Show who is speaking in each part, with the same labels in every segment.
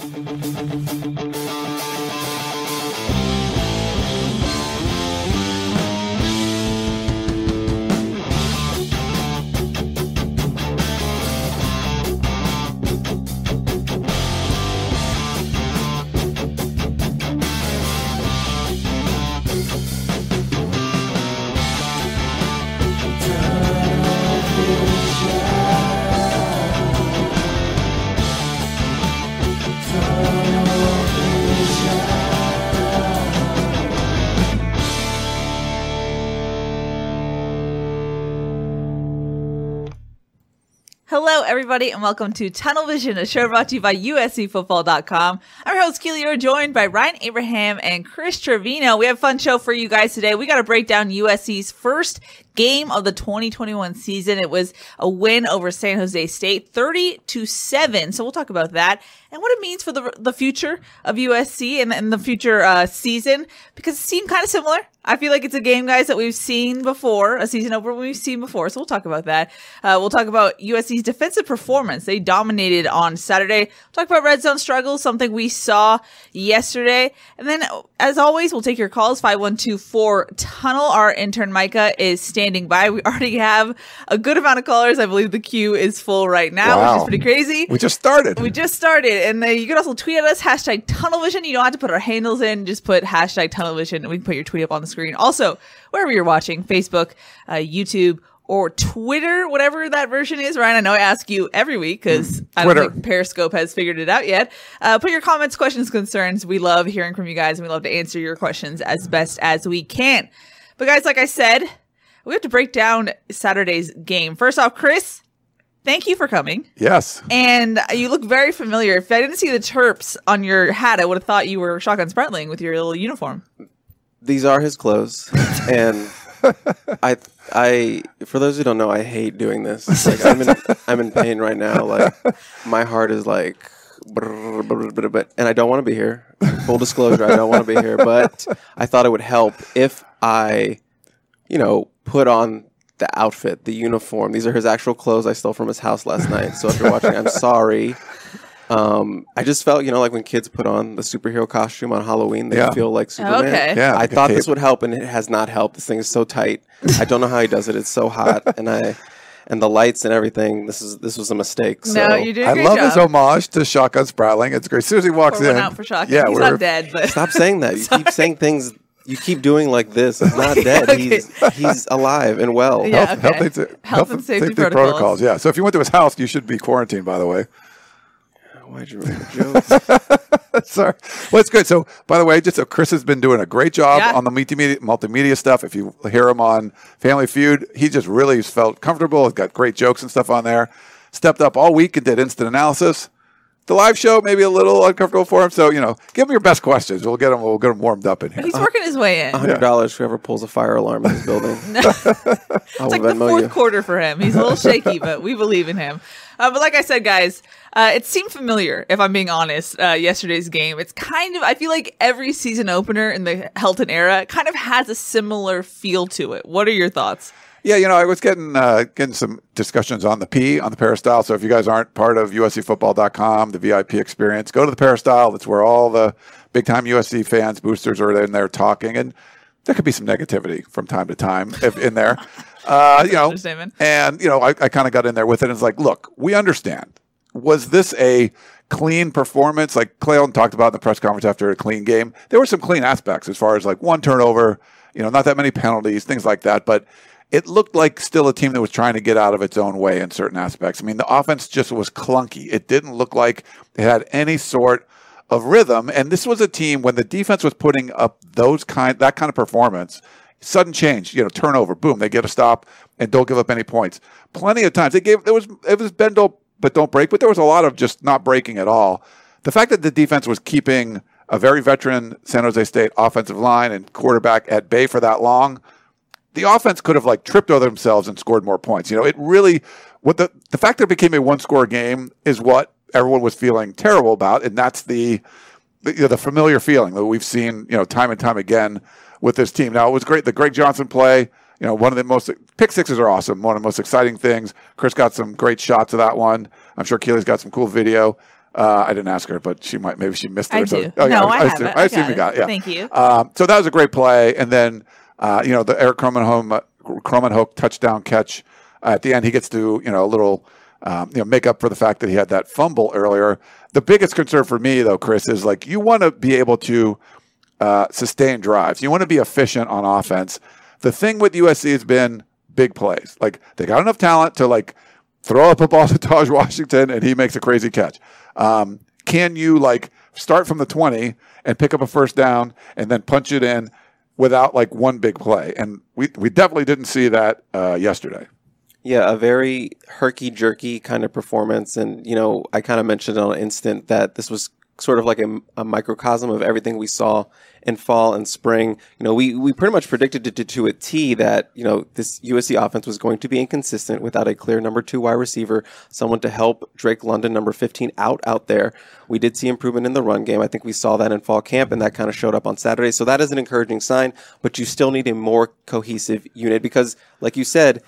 Speaker 1: Thank you.
Speaker 2: Hello, everybody, and welcome to Tunnel Vision, a show brought to you by USCFootball.com. I'm your host, Keely. You're joined by Ryan Abraham and Chris Trevino. We have a fun show for you guys today. We got to break down USC's first game of the 2021 season. It was a win over San Jose State, 30 to 7. So we'll talk about that and what it means for the the future of USC and, and the future uh, season because it seemed kind of similar. I feel like it's a game, guys, that we've seen before, a season over we've seen before. So we'll talk about that. Uh, we'll talk about USC's defensive performance. They dominated on Saturday. We'll talk about red zone struggles, something we saw yesterday. And then, as always, we'll take your calls 5124 Tunnel. Our intern Micah is standing by. We already have a good amount of callers. I believe the queue is full right now,
Speaker 3: Wow.
Speaker 2: which is pretty crazy.
Speaker 3: We just started.
Speaker 2: We just started, and uh, you can also tweet at us hashtag Tunnel Vision. You don't have to put our handles in; just put hashtag Tunnel Vision, and we can put your tweet up on the screen. Also, wherever you're watching, Facebook, uh, YouTube, or Twitter, whatever that version is. Ryan, I know I ask you every week because I don't
Speaker 3: Twitter.
Speaker 2: think Periscope has figured it out yet. Uh, put your comments, questions, concerns. We love hearing from you guys, and we love to answer your questions as best as we can. But guys, like I said, we have to break down Saturday's game. First off, Chris. Thank you for coming.
Speaker 3: yes.
Speaker 2: And you look very familiar. If I didn't see the Terps on your hat, I would have thought you were Shotgun Spratling with your little uniform.
Speaker 4: these are his clothes and i i for those who don't know i hate doing this like i'm in i'm in pain right now like my heart is like and i don't want to be here full disclosure i don't want to be here but i thought it would help if i you know put on the outfit the uniform these are his actual clothes i stole from his house last night so if you're watching i'm sorry um, I just felt, you know, like when kids put on the superhero costume on Halloween, they
Speaker 3: Yeah.
Speaker 4: feel like Superman.
Speaker 2: Okay.
Speaker 3: Yeah,
Speaker 4: I
Speaker 3: like a
Speaker 4: thought this would help, and it has not helped. This thing is so tight. I don't know how he does it. It's so hot, and I, and the lights and everything. This is this was a mistake. So
Speaker 2: no, you did a
Speaker 3: I
Speaker 2: great
Speaker 3: love
Speaker 2: job.
Speaker 3: his homage to Shotgun Spratling. It's great. As soon as he walks
Speaker 2: Pour
Speaker 3: in,
Speaker 2: out for Shotgun.
Speaker 3: yeah,
Speaker 2: He's
Speaker 3: we're
Speaker 2: not dead, but
Speaker 4: stop saying that. You keep saying things. You keep doing like this. He's not dead.
Speaker 2: Okay.
Speaker 4: He's he's alive and well.
Speaker 2: Yeah.
Speaker 3: health,
Speaker 2: okay.
Speaker 3: health, and,
Speaker 2: Health and safety protocols.
Speaker 3: Yeah. So if you went to his house, you should be quarantined. By the way.
Speaker 4: Why'd you make a joke?
Speaker 3: Sorry. Well, it's good. So, by the way, just so Chris has been doing a great job
Speaker 2: Yeah.
Speaker 3: on the multimedia, multimedia stuff. If you hear him on Family Feud, he just really felt comfortable. He's got great jokes and stuff on there. Stepped up all week and did instant analysis. The live show maybe a little uncomfortable for him. So, you know, give him your best questions. We'll get him. We'll get him warmed up in here.
Speaker 2: he's working his way in.
Speaker 4: hundred dollars whoever pulls a fire alarm in this building.
Speaker 2: It's
Speaker 4: will
Speaker 2: like the fourth
Speaker 4: you.
Speaker 2: quarter for him. He's a little shaky, but we believe in him. Uh, but like I said, guys, uh, it seemed familiar, if I'm being honest, uh, yesterday's game. It's kind of, I feel like every season opener in the Helton era kind of has a similar feel to it. What are your thoughts?
Speaker 3: Yeah, you know, I was getting uh, getting some discussions on the P on the Peristyle. So if you guys aren't part of USCFootball.com, the VIP experience, go to the Peristyle. That's where all the big time USC fans, boosters are in there talking, and there could be some negativity from time to time if, in there. Uh, you know, and you know, I, I kind of got in there with it. and It's like, look, we understand. Was this a clean performance? Like Clay Helton talked about in the press conference after a clean game, there were some clean aspects as far as like one turnover, you know, not that many penalties, things like that. But it looked like still a team that was trying to get out of its own way in certain aspects. I mean, the offense just was clunky. It didn't look like it had any sort of rhythm. And this was a team when the defense was putting up those kind that kind of performance. Sudden change, you know, turnover, boom, they get a stop and don't give up any points. Plenty of times they gave there was it was Bendel but don't break. But there was a lot of just not breaking at all. The fact that the defense was keeping a very veteran San Jose State offensive line and quarterback at bay for that long, the offense could have like tripped over themselves and scored more points. You know, it really what the the fact that it became a one score game is what everyone was feeling terrible about, and that's the the, you know, the familiar feeling that we've seen you know time and time again with this team. Now it was great the Greg Johnson play. You know, one of the most pick sixes are awesome. One of the most exciting things. Chris got some great shots of that one. I'm sure Keely's got some cool video. Uh, I didn't ask her, but she might. Maybe she missed it.
Speaker 2: I
Speaker 3: or
Speaker 2: do.
Speaker 3: something.
Speaker 2: no,
Speaker 3: yeah,
Speaker 2: I, have
Speaker 3: assume,
Speaker 2: it.
Speaker 3: I assume
Speaker 2: got
Speaker 3: you got it. Yeah.
Speaker 2: Thank you.
Speaker 3: Um, so that was a great play, and then uh, you know the Erik Cromenhome Krommenhoek touchdown catch at the end. He gets to you know a little um, you know make up for the fact that he had that fumble earlier. The biggest concern for me though, Chris, is like you want to be able to uh, sustain drives. You want to be efficient on offense. The thing with USC has been big plays. Like they got enough talent to like throw up a ball to Tahj Washington and he makes a crazy catch. Um, can you like start from the 20 and pick up a first down and then punch it in without like one big play? And we, we definitely didn't see that uh, yesterday.
Speaker 4: Yeah, a very herky jerky kind of performance. And, you know, I kind of mentioned on an instant that this was sort of like a, a, microcosm of everything we saw in fall and spring. You know, we, we pretty much predicted to, to, to a T that, you know, this USC offense was going to be inconsistent without a clear number two wide receiver, someone to help Drake London, number 15, out out there. We did see improvement in the run game. I think we saw that in fall camp, and that kind of showed up on Saturday. So that is an encouraging sign, but you still need a more cohesive unit because, like you said,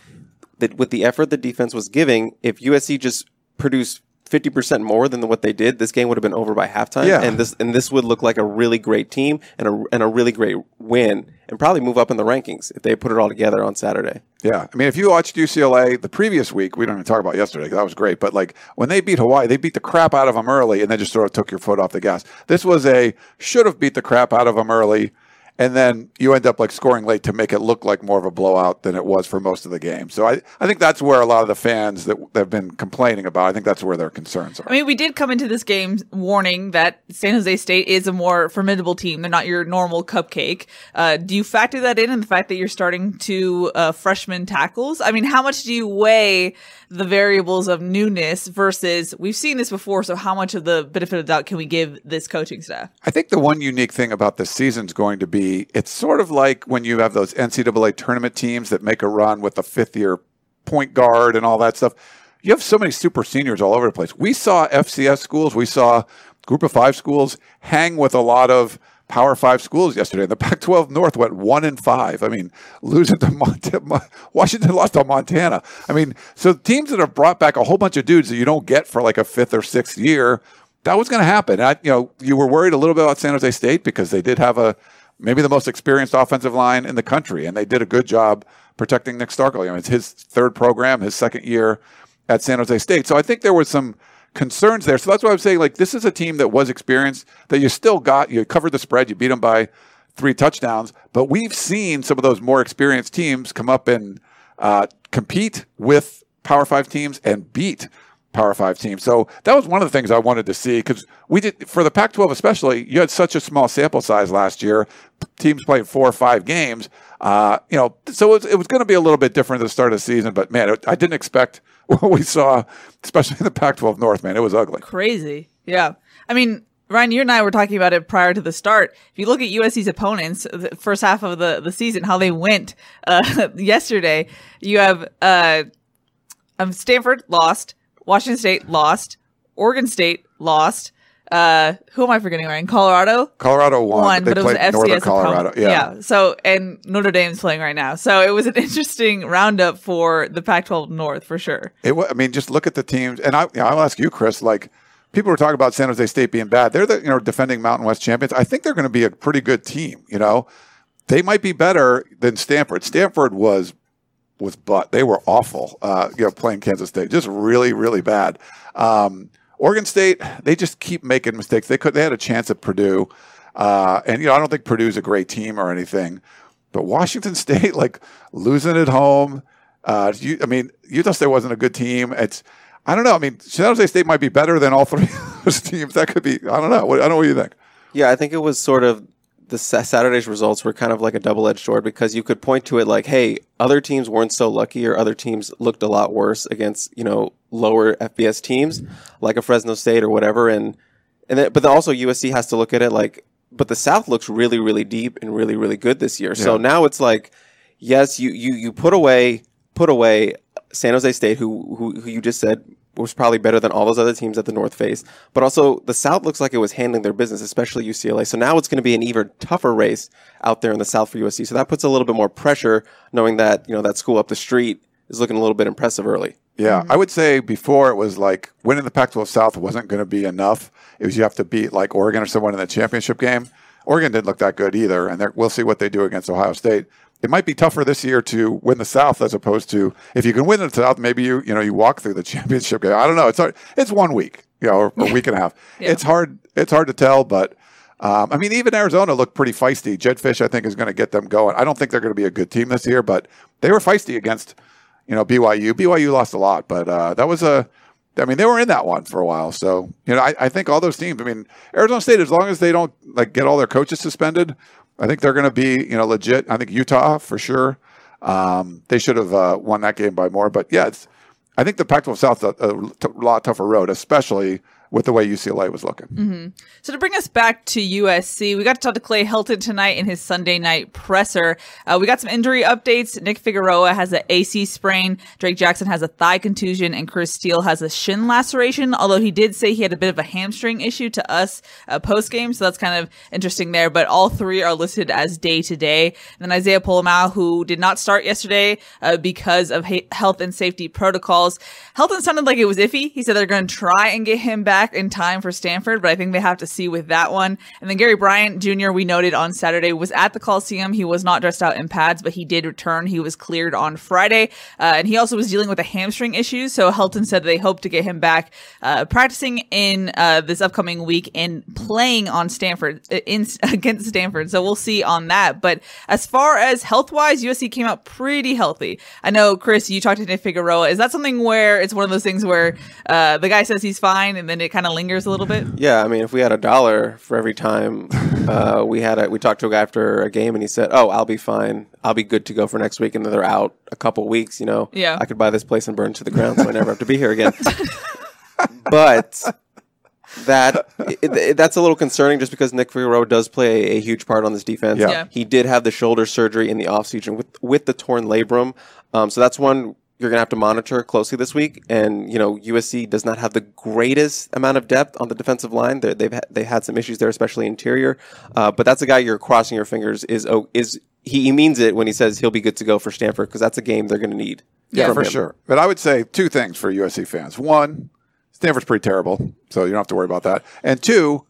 Speaker 4: that with the effort the defense was giving, if USC just produced fifty percent more than what they did, this game would have been over by halftime.
Speaker 3: Yeah.
Speaker 4: And this and this would look like a really great team and a and a really great win, and probably move up in the rankings if they put it all together on Saturday.
Speaker 3: Yeah, I mean, if you watched UCLA the previous week, we don't even talk about yesterday that was great. But like when they beat Hawaii, they beat the crap out of them early, and then just sort of took your foot off the gas. This was a should have beat the crap out of them early, and then you end up like scoring late to make it look like more of a blowout than it was for most of the game. So I, I think that's where a lot of the fans that have been complaining about, I think that's where their concerns are.
Speaker 2: I mean, we did come into this game warning that San Jose State is a more formidable team. They're not your normal cupcake. Uh, do you factor that in, and the fact that you're starting to uh, freshman tackles? I mean, how much do you weigh the variables of newness versus we've seen this before? So, how much of the benefit of the doubt can we give this coaching staff?
Speaker 3: I think the one unique thing about this season is going to be it's sort of like when you have those NCAA tournament teams that make a run with a fifth year point guard and all that stuff. You have so many super seniors all over the place. We saw FCS schools, we saw group of five schools hang with a lot of Power Five schools yesterday. The Pac-12 North went one in five. I mean, losing to Montana, Washington lost to Montana. I mean, so teams that have brought back a whole bunch of dudes that you don't get for like a fifth or sixth year, that was going to happen. I, you know, you were worried a little bit about San Jose State because they did have a maybe the most experienced offensive line in the country, and they did a good job protecting Nick Starkel. I mean, it's his third program, his second year at San Jose State. So I think there was some concerns there. So that's why I'm saying, like, this is a team that was experienced, that you still got, you covered the spread, you beat them by three touchdowns. But we've seen some of those more experienced teams come up and uh, compete with Power Five teams and beat Power Five teams. So that was one of the things I wanted to see because we did for the Pac-12 especially. You had such a small sample size last year. Teams played four or five games. Uh, you know, so it was, was going to be a little bit different at the start of the season. But man, it, I didn't expect what we saw, especially in the Pac-12 North. Man, it was ugly.
Speaker 2: Crazy. Yeah. I mean, Ryan, you and I were talking about it prior to the start. If you look at USC's opponents, the first half of the, the season, how they went uh, yesterday, you have uh, um, Stanford lost, Washington State lost, Oregon State lost. Uh, who am I forgetting? Right, Colorado.
Speaker 3: Colorado won,
Speaker 2: Won,
Speaker 3: but
Speaker 2: but it was an
Speaker 3: Northern
Speaker 2: FCS
Speaker 3: Colorado.
Speaker 2: opponent.
Speaker 3: Yeah.
Speaker 2: So, and Notre Dame's playing right now. So it was an interesting roundup for the Pac-12 North for sure.
Speaker 3: It, I mean, just look at the teams, and I, you know, I'll ask you, Chris. Like, people were talking about San Jose State being bad. They're the you know defending Mountain West champions. I think they're going to be a pretty good team. You know, they might be better than Stanford. Stanford was was but They were awful. Uh, you know, playing Kansas State, just really, really bad. Um, Oregon State, they just keep making mistakes. They could, they had a chance at Purdue, uh, and you know, I don't think Purdue's a great team or anything, but Washington State, like losing at home. Uh, you, I mean, Utah State wasn't a good team. It's, I don't know. I mean, San Jose State might be better than all three of those teams. That could be. I don't know. I don't know what you think.
Speaker 4: Yeah, I think it was sort of the Saturday's results were kind of like a double edged sword because you could point to it like, hey, other teams weren't so lucky, or other teams looked a lot worse against you know lower FBS teams like a Fresno State or whatever, and and then, but then also USC has to look at it like, but the South looks really really deep and really really good this year. So now it's like, yes, you you you put away put away San Jose State, who who, who you just said was probably better than all those other teams at the North face. But also, the South looks like it was handling their business, especially UCLA. So now it's going to be an even tougher race out there in the South for USC. So that puts a little bit more pressure, knowing that you know that school up the street is looking a little bit impressive early.
Speaker 3: Yeah, I would say before it was like winning the Pac-12 South wasn't going to be enough. It was you have to beat like Oregon or someone in the championship game. Oregon didn't look that good either, and we'll see what they do against Ohio State. It might be tougher this year to win the South as opposed to if you can win the South, maybe you you know you walk through the championship game. I don't know. It's hard. It's one week, you know, or a week and a half. It's hard. It's hard to tell, but. Um, I mean, even Arizona looked pretty feisty. Jedd Fisch, I think, is going to get them going. I don't think they're going to be a good team this year, but they were feisty against you know, BYU. BYU lost a lot, but uh, that was a. I mean, they were in that one for a while. So you know, I, I think all those teams. I mean, Arizona State, as long as they don't like get all their coaches suspended, I think they're going to be you know legit. I think Utah for sure. Um, they should have uh, won that game by more, but yeah. I think the Pac-12 South's a, a t- lot tougher road, especially with the way UCLA was looking.
Speaker 2: So to bring us back to USC, we got to talk to Clay Helton tonight in his Sunday night presser. Uh, we got some injury updates. Nick Figueroa has an AC sprain. Drake Jackson has a thigh contusion, and Chris Steele has a shin laceration. Although he did say he had a bit of a hamstring issue to us uh, post game, so that's kind of interesting there. But all three are listed as day to day. And then Isaiah Pola-Mao, who did not start yesterday uh, because of ha- health and safety protocols. Helton sounded like it was iffy. He said they're going to try and get him back in time for Stanford, but I think they have to see with that one. And then Gary Bryant Jr., we noted on Saturday, was at the Coliseum. He was not dressed out in pads, but he did return. He was cleared on Friday. Uh, and he also was dealing with a hamstring issue. So Helton said they hope to get him back uh, practicing in uh, this upcoming week and playing on Stanford uh, in against Stanford. So we'll see on that. But as far as health wise, USC came out pretty healthy. I know, Chris, you talked to Nick Figueroa. Is that something where it's one of those things where uh, the guy says he's fine and then it kind of lingers a little bit?
Speaker 4: Yeah, I mean, if we had a dollar for every time uh, we had a, we talked to a guy after a game and he said, "Oh, I'll be fine. I'll be good to go for next week," and then they're out a couple weeks. You know,
Speaker 2: Yeah.
Speaker 4: I could buy this place and burn to the ground, so I never have to be here again. but that it, it- that's a little concerning, just because Nick Figueroa does play a, huge part on this defense.
Speaker 3: Yeah.
Speaker 2: Yeah.
Speaker 4: He did have the shoulder surgery in the offseason with with the torn labrum, um, so that's one you're gonna have to monitor closely this week. And you know, USC does not have the greatest amount of depth on the defensive line. They're, they've had, they had some issues there, especially interior. Uh, but that's a guy you're crossing your fingers is oh, is he, he means it when he says he'll be good to go for Stanford because that's a game they're gonna need.
Speaker 3: Yeah, for
Speaker 4: him.
Speaker 3: sure. But I would say two things for USC fans. One, Stanford's pretty terrible, so you don't have to worry about that. And two,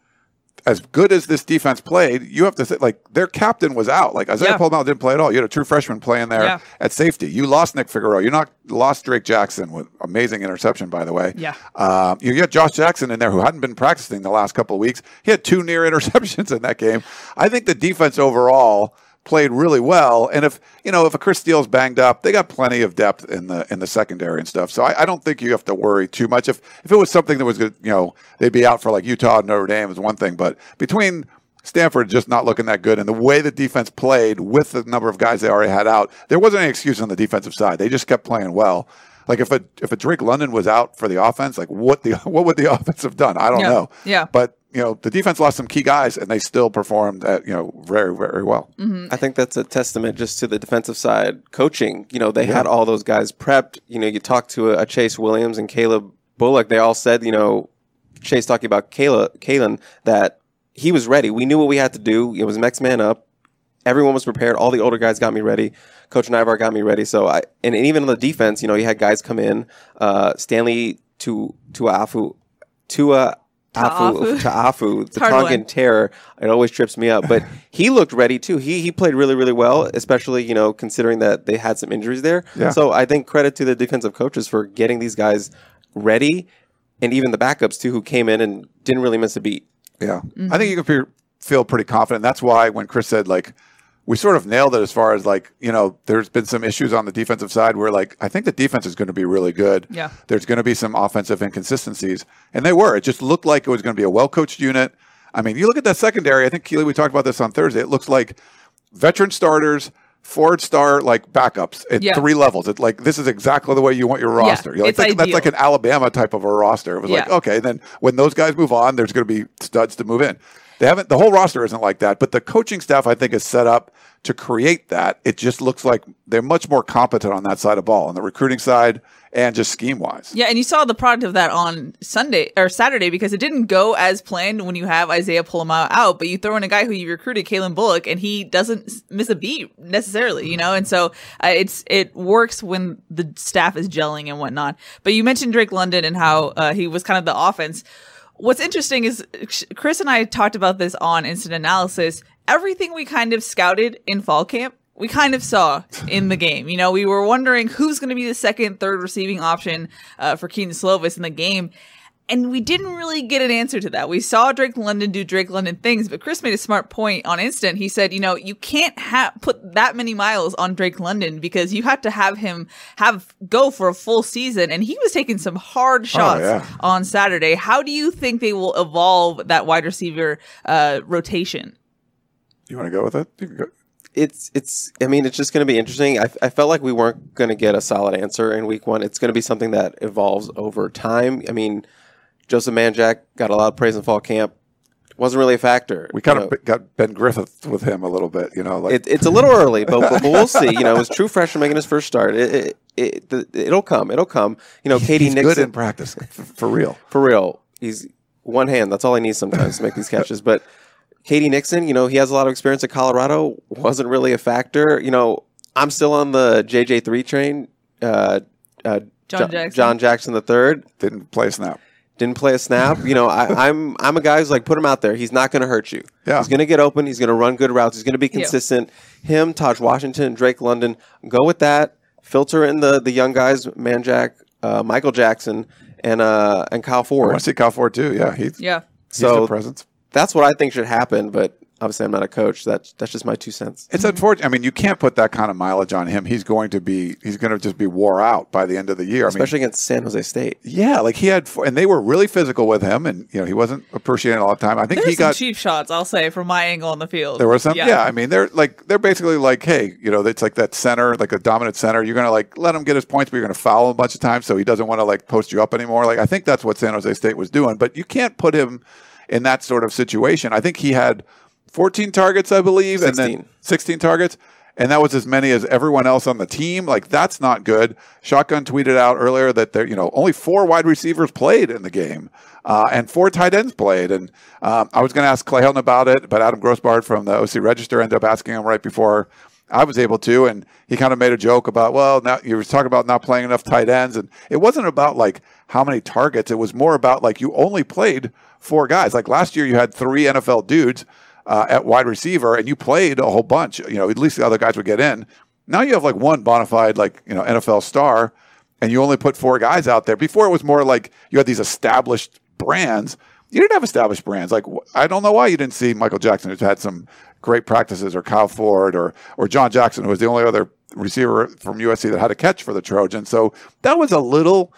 Speaker 3: as good as this defense played, you have to say like their captain was out. Like Isaiah
Speaker 2: Yeah.
Speaker 3: Paul didn't play at all. You had a true freshman playing there
Speaker 2: Yeah.
Speaker 3: at safety. You lost Nick Figueroa. You not lost Drake Jackson with amazing interception, by the way.
Speaker 2: Yeah.
Speaker 3: Um, you got Josh Jackson in there who hadn't been practicing the last couple of weeks. He had two near interceptions in that game. I think the defense overall played really well. And if you know if a Chris Steele's banged up, they got plenty of depth in the in the secondary and stuff. So I, I don't think you have to worry too much. If if it was something that was good, you know, they'd be out for like Utah and Notre Dame is one thing, but between Stanford just not looking that good, and the way the defense played with the number of guys they already had out, there wasn't any excuse on the defensive side. They just kept playing well. Like if a if a Drake London was out for the offense, like what the what would the offense have done? I don't
Speaker 2: Yeah.
Speaker 3: know.
Speaker 2: Yeah.
Speaker 3: But you know the defense lost some key guys, and they still performed at you know very very well.
Speaker 4: I think that's a testament just to the defensive side coaching. You know, they had all those guys prepped. You know, you talk to a, a Chase Williams and Calen Bullock. They all said, you know, Chase talking about Kayla, Calen, that he was ready. We knew what we had to do. It was next man up. Everyone was prepared. All the older guys got me ready. Coach Naivar got me ready. So I and, and even on the defense, you know, you had guys come in. Uh, Stanley to to Afu, Tua Afu
Speaker 2: Ta'afu.
Speaker 4: to Afu, the
Speaker 2: hard
Speaker 4: Tongan
Speaker 2: one.
Speaker 4: terror. It always trips me up, but he looked ready too. He he played really really well, especially you know considering that they had some injuries there.
Speaker 3: Yeah.
Speaker 4: So I think credit to the defensive coaches for getting these guys ready, and even the backups too, who came in and didn't really miss a beat.
Speaker 3: Yeah, mm-hmm. I think you can feel pretty confident. That's why when Chris said like we sort of nailed it as far as like you know there's been some issues on the defensive side where like I think the defense is going to be really good.
Speaker 2: Yeah.
Speaker 3: there's going to be some offensive inconsistencies, and they were. It just looked like it was going to be a well coached unit. I mean, you look at that secondary. I think Keely, we talked about this on Thursday. It looks like veteran starters, Ford star like backups at
Speaker 2: Yeah.
Speaker 3: three levels. It's like this is exactly the way you want your roster. You're like,
Speaker 2: it's
Speaker 3: think- that's like an Alabama type of a roster. It was like okay, then when those guys move on, there's going to be studs to move in. They haven't. The whole roster isn't like that, but the coaching staff I think is set up to create that. It just looks like they're much more competent on that side of ball, on the recruiting side and just scheme wise.
Speaker 2: Yeah, and you saw the product of that on Sunday or Saturday because it didn't go as planned when you have Isaiah Pola-Mao out, but you throw in a guy who you recruited, Calen Bullock, and he doesn't miss a beat necessarily, you know. And so uh, it's it works when the staff is gelling and whatnot. But you mentioned Drake London and how uh, he was kind of the offense. What's interesting is Chris and I talked about this on Instant Analysis. Everything we kind of scouted in fall camp we kind of saw in the game. You know, we were wondering who's going to be the second, third receiving option uh, for Kedon Slovis in the game. And we didn't really get an answer to that. We saw Drake London do Drake London things, but Chris made a smart point on instant. He said, you know, you can't have put that many miles on Drake London because you have to have him have go for a full season. And he was taking some hard shots
Speaker 3: yeah.
Speaker 2: on Saturday. How do you think they will evolve that wide receiver uh, rotation?
Speaker 3: You want to go with it? You can go.
Speaker 4: it's it's i mean it's just going to be interesting I, I felt like we weren't going to get a solid answer in week one it's going to be something that evolves over time i mean joseph manjack got a lot of praise in fall camp wasn't really a factor
Speaker 3: We kind
Speaker 4: you
Speaker 3: of
Speaker 4: know.
Speaker 3: got Ben Griffith with him a little bit, you know, like
Speaker 4: it, it's a little early, but, but, but we'll see. You know, it was true freshman making his first start. It, it, it, the- it'll come. It'll come. You know, K.D.
Speaker 3: he's
Speaker 4: Nixon
Speaker 3: good in practice for real.
Speaker 4: for real. He's one hand. That's all he needs sometimes to make these catches. But K.D. Nixon, you know, he has a lot of experience at Colorado. Wasn't really a factor. You know, I'm still on the JJ three train. Uh, uh,
Speaker 2: John
Speaker 4: Jo-
Speaker 2: Jackson.
Speaker 4: John Jackson the third
Speaker 3: Didn't play a snap.
Speaker 4: Didn't play a snap. You know, I, I'm I'm a guy who's like put him out there. He's not going to hurt you.
Speaker 3: Yeah.
Speaker 4: He's going to get open. He's going to run good routes. He's going to be consistent. Him, Tahj Washington, Drake London. Go with that. Filter in the the young guys, Manjack, uh, Michael Jackson, and uh and Kyle
Speaker 3: I
Speaker 4: Ford.
Speaker 3: want to see Kyle Ford too. Yeah, he's,
Speaker 2: Yeah.
Speaker 3: he's
Speaker 4: So-
Speaker 3: the presence.
Speaker 4: That's what I think should happen. But obviously, I'm not a coach. That's that's just my two cents.
Speaker 3: It's unfortunate. I mean, you can't put that kind of mileage on him. He's going to be. He's going to just be wore out by the end of the year. I mean,
Speaker 4: Especially against San Jose State.
Speaker 3: yeah, like he had, and they were really physical with him, and you know he wasn't appreciated all the time. I think
Speaker 2: There
Speaker 3: he
Speaker 2: some
Speaker 3: got.
Speaker 2: cheap shots, I'll say, from my angle on the field.
Speaker 3: There was some, yeah. I mean, they're like they're basically like, hey, you know, it's like that center, like a dominant center. You're gonna like let him get his points, but you're gonna foul him a bunch of times, so he doesn't want to like post you up anymore. Like I think that's what San Jose State was doing, but you can't put him in that sort of situation. I think he had 14 targets, I believe, and then 16 targets. And that was as many as everyone else on the team. Like that's not good. Shotgun tweeted out earlier that there, you know, only four wide receivers played in the game, uh, and four tight ends played. And um, I was going to ask Clay Helton about it, but Adam Grossbard from the OC Register ended up asking him right before I was able to, and he kind of made a joke about, well, now you were talking about not playing enough tight ends, and it wasn't about like how many targets. It was more about like you only played four guys. Like last year, you had three NFL dudes uh, at wide receiver, and you played a whole bunch. You know, at least the other guys would get in. Now you have like one bona fide like you know NFL star, and you only put four guys out there. Before it was more like you had these established brands. You didn't have established brands. Like I don't know why you didn't see Michael Jackson, who's had some great practices, or Kyle Ford, or or John Jackson, who was the only other receiver from USC that had a catch for the Trojans. So that was a little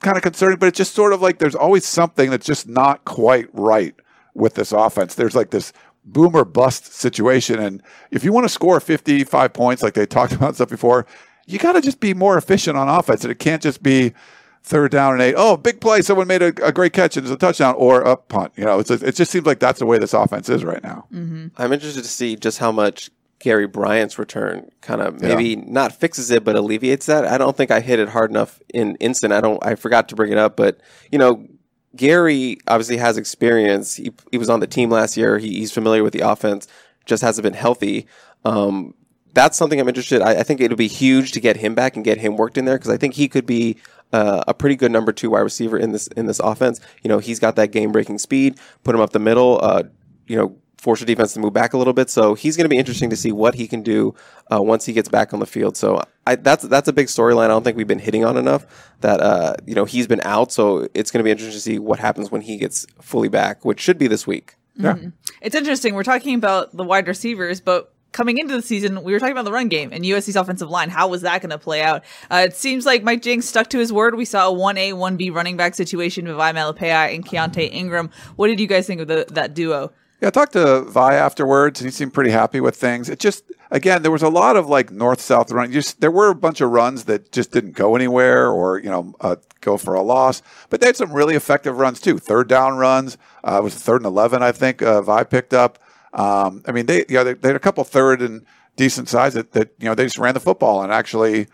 Speaker 3: kind of concerning, but it's just sort of like there's always something that's just not quite right with this offense. There's like this boom or bust situation. And if you want to score 55 points, like they talked about stuff before, you got to just be more efficient on offense. And it can't just be third down and eight. Oh, big play. Someone made a, a great catch and it's a touchdown or a punt. You know, it's it just seems like that's the way this offense is right now. Mm-hmm.
Speaker 4: I'm interested to see just how much Gary Bryant's return kind of maybe not fixes it, but alleviates that. I don't think I hit it hard enough in instant. I don't. I forgot to bring it up, but you know, Gary obviously has experience. He he was on the team last year. He, he's familiar with the offense. Just hasn't been healthy. Um, that's something I'm interested. I, I think it'll be huge to get him back and get him worked in there because I think he could be uh, a pretty good number two wide receiver in this in this offense. You know, he's got that game breaking speed. Put him up the middle. Uh, you know, force the defense to move back a little bit. So he's going to be interesting to see what he can do uh, once he gets back on the field. So I, that's that's a big storyline. I don't think we've been hitting on enough. That uh, you know he's been out, so it's going to be interesting to see what happens when he gets fully back, which should be this week.
Speaker 3: Yeah.
Speaker 2: It's interesting. We're talking about the wide receivers, but coming into the season, we were talking about the run game and USC's offensive line. How was that going to play out? Uh, it seems like Mike Jinks stuck to his word. We saw a 1A, 1B running back situation with Vavae Malepeai and Keontae Ingram. What did you guys think of the, that duo?
Speaker 3: Yeah, I talked to Vi afterwards, and he seemed pretty happy with things. It just, again, there was a lot of like north south running. Just there were a bunch of runs that just didn't go anywhere, or you know, uh, go for a loss. But they had some really effective runs too. Third down runs. Uh, it was third and eleven, I think. Uh, Vi picked up. Um, I mean, they, know, they, they, had a couple third and decent size that, that you know they just ran the football and actually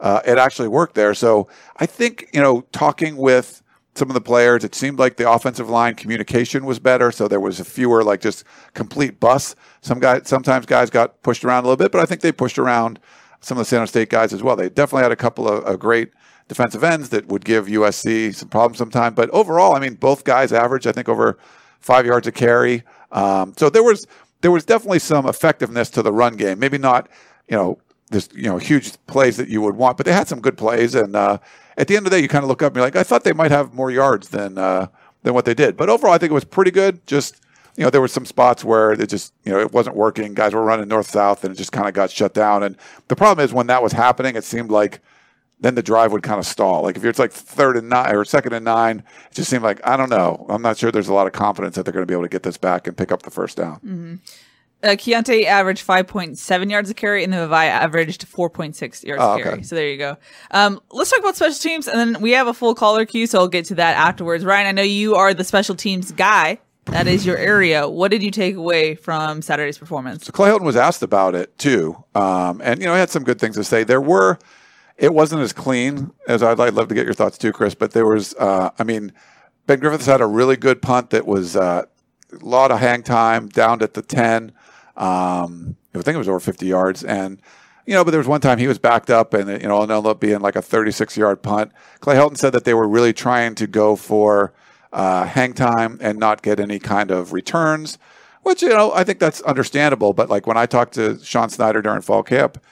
Speaker 3: uh, it actually worked there. So I think you know talking with some of the players, it seemed like the offensive line communication was better. So there was a fewer like just complete busts. Some guys, sometimes guys got pushed around a little bit, but I think they pushed around some of the San Jose State guys as well. They definitely had a couple of, great defensive ends that would give USC some problems sometimes. But overall, I mean, both guys averaged, I think, over five yards a carry. Um, so there was there was definitely some effectiveness to the run game. Maybe not, you know, this you know huge plays that you would want, but they had some good plays. And uh, at the end of the day, you kind of look up and you're like, I thought they might have more yards than uh, than what they did. But overall, I think it was pretty good. Just you know, there were some spots where it just you know it wasn't working. Guys were running north south, and it just kind of got shut down. And the problem is when that was happening, it seemed like then the drive would kind of stall. Like if it's like third and nine or second and nine, it just seemed like I don't know. I'm not sure. There's a lot of confidence that they're going to be able to get this back and pick up the first down.
Speaker 2: Mm-hmm. Uh, Keontae averaged 5.7 yards a carry, and the Levi averaged 4.6 yards oh, a carry. Okay. So there you go. Um, let's talk about special teams, and then we have a full caller queue, so I'll get to that afterwards. Ryan, I know you are the special teams guy. That is your area. What did you take away from Saturday's performance?
Speaker 3: So Clay Helton was asked about it too, um, and you know he had some good things to say. There were, it wasn't as clean as I'd, I'd love to get your thoughts too, Chris. But there was, uh, I mean, Ben Griffiths had a really good punt that was uh, a lot of hang time down at the ten. Um, I think it was over 50 yards. And, you know, but there was one time he was backed up and, you know, it ended up being like a 36 yard punt. Clay Helton said that they were really trying to go for uh, hang time and not get any kind of returns, which, you know, I think that's understandable. But like when I talked to Sean Snyder during fall camp,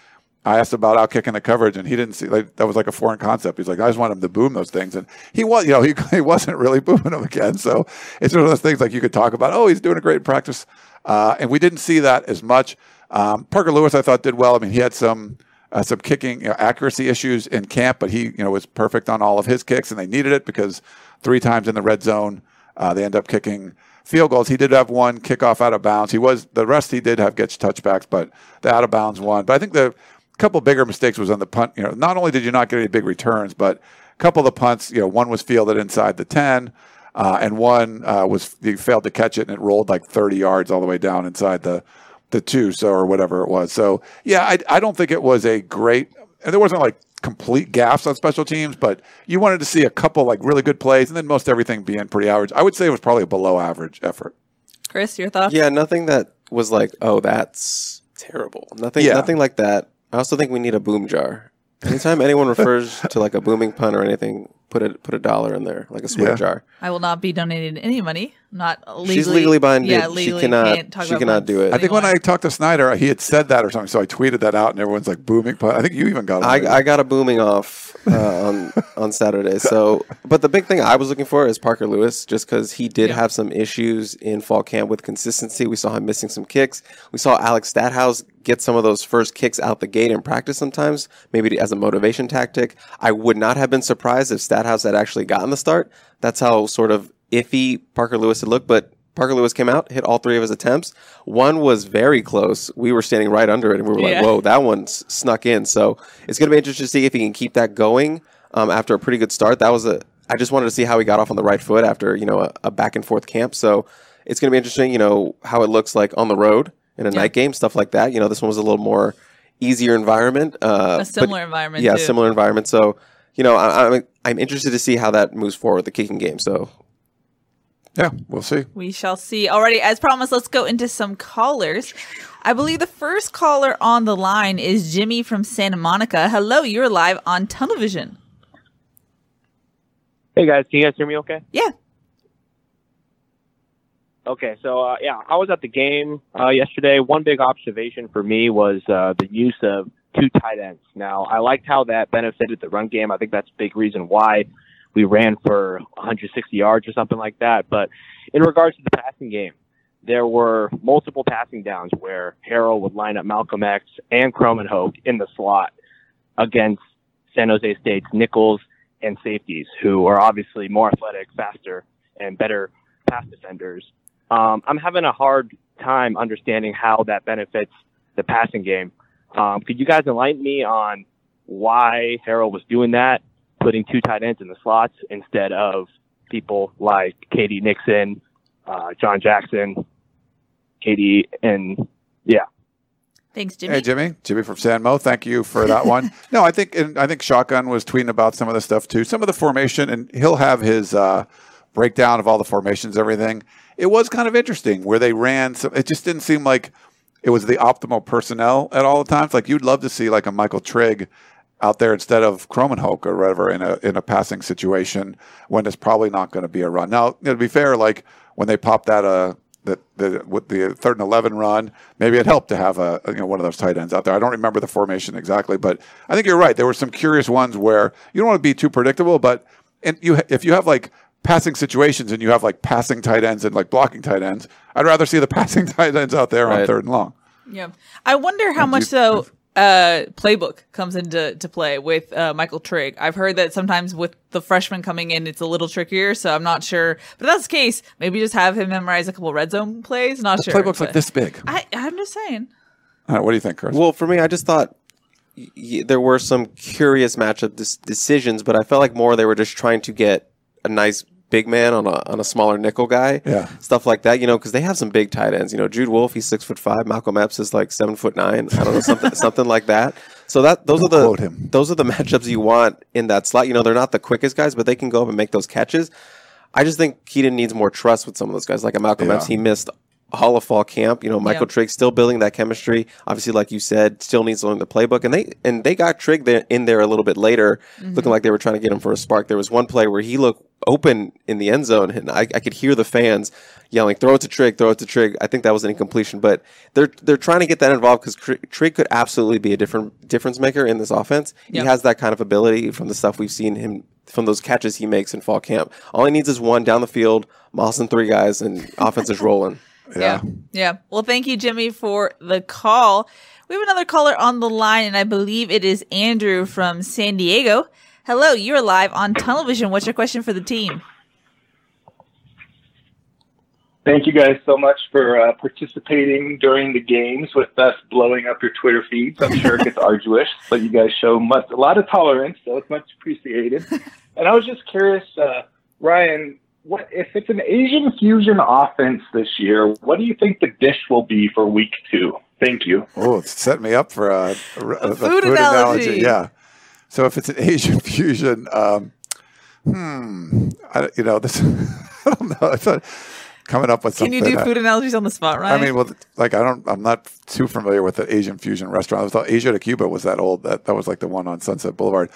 Speaker 3: I asked about out kicking the coverage, and he didn't see like that was like a foreign concept. He's like, I just want him to boom those things, and he was, you know, he, he wasn't really booming them again. So it's one of those things like you could talk about. Oh, he's doing a great practice. Uh, and we didn't see that as much. Um, Parker Lewis, I thought, did well. I mean, he had some uh, some kicking you know, accuracy issues in camp, but he you know was perfect on all of his kicks, and they needed it because three times in the red zone uh, they end up kicking field goals. He did have one kickoff out of bounds. He was the rest. He did have gets touchbacks, but the out of bounds one. But I think the couple bigger mistakes was on the punt. You know, not only did you not get any big returns, but a couple of the punts. You know, one was fielded inside the ten. Uh, and one uh, was he failed to catch it and it rolled like 30 yards all the way down inside the the two so or whatever it was. So yeah, I, I don't think it was a great. And there wasn't like complete gaffes on special teams, but you wanted to see a couple like really good plays, and then most everything being pretty average. I would say it was probably a below average effort.
Speaker 2: Chris, your thoughts?
Speaker 4: Yeah, nothing that was like, oh, that's terrible. Nothing, yeah. nothing like that. I also think we need a boom jar. Anytime anyone refers to like a booming pun or anything, put a put a dollar in there, like a swear yeah. jar.
Speaker 2: I will not be donating any money. not legally.
Speaker 4: She's legally binded. Yeah, legally she cannot. She cannot do it.
Speaker 3: I think when I talked to Snyder, he had said that or something, so I tweeted that out, and everyone's like booming. But I think you even got.
Speaker 4: I, I got a booming off uh, on on Saturday. So, but the big thing I was looking for is Parker Lewis, just because he did yeah. have some issues in fall camp with consistency. We saw him missing some kicks. We saw Alex Stadthaus get some of those first kicks out the gate in practice sometimes, maybe as a motivation tactic. I would not have been surprised if Stadthaus had actually gotten the start. That's how sort of iffy Parker Lewis had looked, but Parker Lewis came out, hit all three of his attempts. One was very close. We were standing right under it, and we were yeah. like, "Whoa, that one snuck in." So it's going to be interesting to see if he can keep that going um, after a pretty good start. That was a. I just wanted to see how he got off on the right foot after you know a, a back and forth camp. So it's going to be interesting, you know, how it looks like on the road in a yeah. night game, stuff like that. You know, this one was a little more easier environment.
Speaker 2: Uh, a similar but, environment.
Speaker 4: Yeah,
Speaker 2: too.
Speaker 4: similar environment. So you know, I, I'm I'm interested to see how that moves forward, the kicking game. So
Speaker 3: yeah, we'll see.
Speaker 2: We shall see. Already, as promised, let's go into some callers. I believe the first caller on the line is Jimmy from Santa Monica. Hello, you're live on television.
Speaker 5: Hey guys, can you guys hear me okay?
Speaker 2: Yeah.
Speaker 5: Okay, so uh, yeah, I was at the game uh, yesterday. One big observation for me was uh, the use of two tight ends. Now, I liked how that benefited the run game. I think that's a big reason why we ran for 160 yards or something like that. But in regards to the passing game, there were multiple passing downs where Harrell would line up Malcolm Epps and Krommenhoek in the slot against San Jose State's nickels and safeties, who are obviously more athletic, faster, and better pass defenders Um, I'm having a hard time understanding how that benefits the passing game. Um, could you guys enlighten me on why Harrell was doing that, putting two tight ends in the slots instead of people like K.D. Nixon, uh, John Jackson, K.D., and yeah.
Speaker 2: Thanks, Jimmy.
Speaker 3: Hey, Jimmy. Jimmy from San Mo. Thank you for that one. no, I think and I think Shotgun was tweeting about some of the stuff too. Some of the formation, and he'll have his uh, breakdown of all the formations, everything. It was kind of interesting where they ran. Some, it just didn't seem like it was the optimal personnel at all times. Like you'd love to see like a Michael Trigg out there instead of Krommenhoek or whatever in a in a passing situation when it's probably not going to be a run. Now, to be fair, like when they popped that uh the, the with the third and eleven run, maybe it helped to have a you know one of those tight ends out there. I don't remember the formation exactly, but I think you're right. There were some curious ones where you don't want to be too predictable, but and you if you have like passing situations and you have like passing tight ends and like blocking tight ends, I'd rather see the passing tight ends out there on third and long.
Speaker 2: Yeah. I wonder how
Speaker 3: And
Speaker 2: much
Speaker 3: you-
Speaker 2: though uh playbook comes into to play with uh Michael Trigg. I've heard that sometimes with the freshman coming in it's a little trickier, so I'm not sure. But if that's the case, maybe just have him memorize a couple red zone plays. Not sure.
Speaker 3: Playbook's like this big.
Speaker 2: I I'm just saying.
Speaker 3: Uh, what do you think, Chris?
Speaker 4: Well, for me, I just thought y- y- there were some curious matchup dis- decisions, but I felt like more they were just trying to get a nice big man on a on a smaller nickel guy.
Speaker 3: Yeah.
Speaker 4: stuff like that. You know, because they have some big tight ends. You know, Jude Wolfe, he's six foot five. Malcolm Epps is like seven foot nine. I don't know something something like that. So that those
Speaker 3: Don't
Speaker 4: are the those are the matchups you want in that slot. You know, they're not the quickest guys, but they can go up and make those catches. I just think Kedon needs more trust with some of those guys. Like a Malcolm
Speaker 3: Yeah.
Speaker 4: Epps, he missed all of fall camp. You know, Michael
Speaker 2: Yeah.
Speaker 4: Trigg still building that chemistry. Obviously, like you said, still needs to learn the playbook. And they and they got Trigg there in there a little bit later, mm-hmm. looking like they were trying to get him for a spark. There was one play where he looked open in the end zone, and I, I could hear the fans yelling, "Throw it to Trigg! Throw it to Trigg!" I think that was an incompletion, but they're they're trying to get that involved because Trigg could absolutely be a different difference maker in this offense.
Speaker 2: Yep.
Speaker 4: He has that kind of ability from the stuff we've seen him from those catches he makes in fall camp. All he needs is one down the field, Moss and three guys, and offense is rolling.
Speaker 2: Yeah. Yeah. Well, thank you, Jimmy, for the call. We have another caller on the line, and I believe it is Andrew from San Diego. Hello, you're live on television. What's your question for the team?
Speaker 6: Thank you guys so much for uh, participating during the games with us blowing up your Twitter feeds. I'm sure it gets arduous, but you guys show much, a lot of tolerance, so it's much appreciated. And I was just curious, uh, Ryan, what if it's an Asian fusion offense this year? What do you think the dish will be for Week Two? Thank you.
Speaker 3: Oh, it's setting me up for a, a, a
Speaker 2: food analogy.
Speaker 3: Yeah. So if it's an Asian fusion, um, hmm, I, you know, this, I don't know. It's not coming up with
Speaker 2: Can you do
Speaker 3: I-
Speaker 2: food analogies on the spot,
Speaker 3: right?
Speaker 2: I
Speaker 3: mean, well, like I don't, I'm not too familiar with the Asian fusion restaurant. I thought Asia de Cuba was that old. That that was like the one on Sunset Boulevard,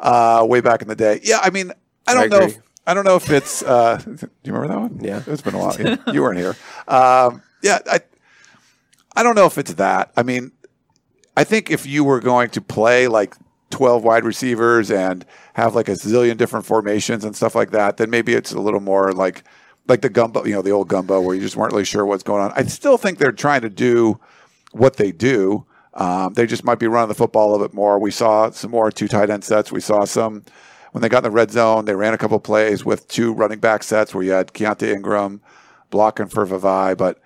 Speaker 3: uh, way back in the day. Yeah, I mean, I don't
Speaker 4: I
Speaker 3: know.
Speaker 4: agree.
Speaker 3: If, I don't know if it's. Uh, do you remember that one?
Speaker 4: Yeah.
Speaker 3: it's been a while. Yeah, you weren't here. Um, yeah, I. I don't know if it's that. I mean, I think if you were going to play like 12 wide receivers and have like a zillion different formations and stuff like that, then maybe it's a little more like like the gumbo, you know, the old gumbo where you just weren't really sure what's going on. I still think they're trying to do what they do. Um, they just might be running the football a little bit more. We saw some more two tight end sets. We saw some when they got in the red zone. They ran a couple plays with two running back sets where you had Keontae Ingram blocking for Vavae, but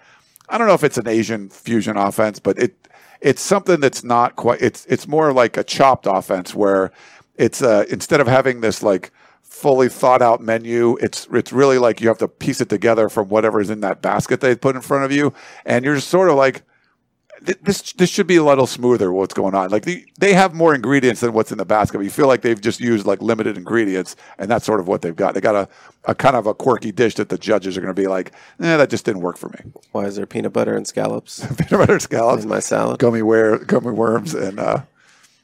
Speaker 3: I don't know if it's an Asian fusion offense, but it it's something that's not quite. It's it's more like a chopped offense where it's uh, instead of having this like fully thought out menu, it's it's really like you have to piece it together from whatever is in that basket they put in front of you, and you're just sort of like. Th- This this should be a little smoother. What's going on? Like the, they have more ingredients than what's in the basket. But you feel like they've just used like limited ingredients, and that's sort of what they've got. They got a, a kind of a quirky dish that the judges are going to be like, eh, that just didn't work for me.
Speaker 4: Why is there peanut butter and scallops
Speaker 3: Peanut butter and scallops,
Speaker 4: in my salad?
Speaker 3: gummy ware, gummy worms, and uh,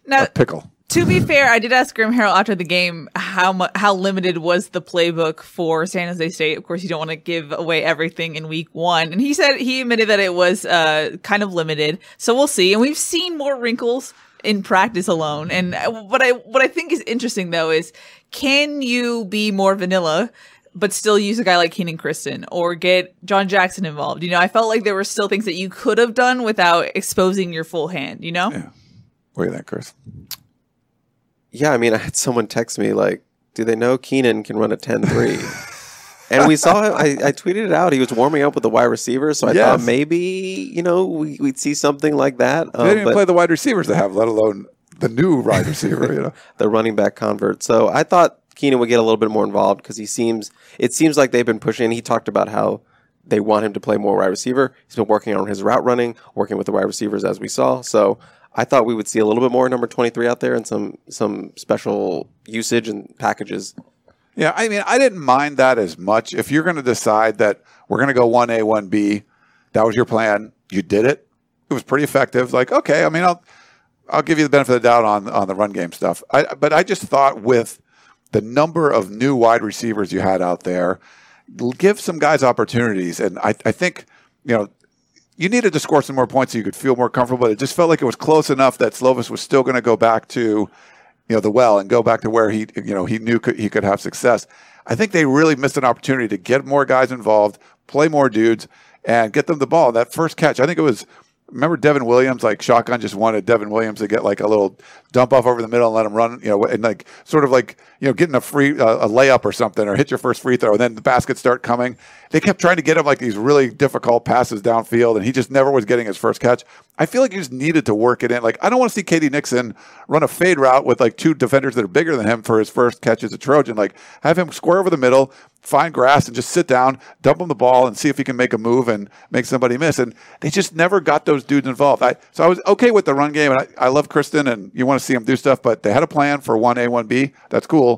Speaker 2: now,
Speaker 3: a pickle.
Speaker 2: To be fair, I did ask Graham Harrell after the game how mu- how limited was the playbook for San Jose State. Of course, you don't want to give away everything in week one, and he said he admitted that it was uh, kind of limited. So we'll see. And we've seen more wrinkles in practice alone. And what I what I think is interesting though is can you be more vanilla? But still use a guy like Keenan Christon or get John Jackson involved. You know, I felt like there were still things that you could have done without exposing your full hand. You know,
Speaker 3: Yeah. What do you think, Chris?
Speaker 4: Yeah, I mean, I had someone text me like, "Do they know Keenan can run a 10-3? and we saw him. I, I tweeted it out. He was warming up with the wide receivers, so I
Speaker 3: Yes.
Speaker 4: thought maybe you know we, we'd see something like that.
Speaker 3: They didn't um,
Speaker 4: but
Speaker 3: play the wide receivers they have, let alone the new wide receiver. You know,
Speaker 4: the running back convert. So I thought Keenan would get a little bit more involved because he seems. It seems like they've been pushing. He talked about how they want him to play more wide receiver. He's been working on his route running, working with the wide receivers as we saw. So I thought we would see a little bit more number twenty three out there and some some special usage and packages.
Speaker 3: Yeah, I mean, I didn't mind that as much. If you're going to decide that we're going to go one A, one B, that was your plan. You did it. It was pretty effective. Like, okay, I mean, I'll I'll give you the benefit of the doubt on on the run game stuff. I, but I just thought with the number of new wide receivers you had out there, give some guys opportunities. And I, I think you know you needed to score some more points so you could feel more comfortable. But It just felt like it was close enough that Slovis was still going to go back to you know the well and go back to where he you know he knew could, he could have success. I think they really missed an opportunity to get more guys involved, play more dudes, and get them the ball. That first catch, I think it was. Remember Devon Williams? Like shotgun just wanted Devon Williams to get like a little dump off over the middle and let him run, you know, and like sort of like you know getting a free uh, a layup or something, or hit your first free throw, and then the baskets start coming. They kept trying to get him like these really difficult passes downfield, and he just never was getting his first catch. I feel like he just needed to work it in. Like I don't want to see K.D. Nixon run a fade route with like two defenders that are bigger than him for his first catch as a Trojan. Like have him square over the middle, find grass, and just sit down, dump him the ball, and see if he can make a move and make somebody miss. And they just never got those dudes involved. I, so I was okay with the run game, and I, I love Christon, and you want to see him do stuff, but they had a plan for one A, one B. That's cool.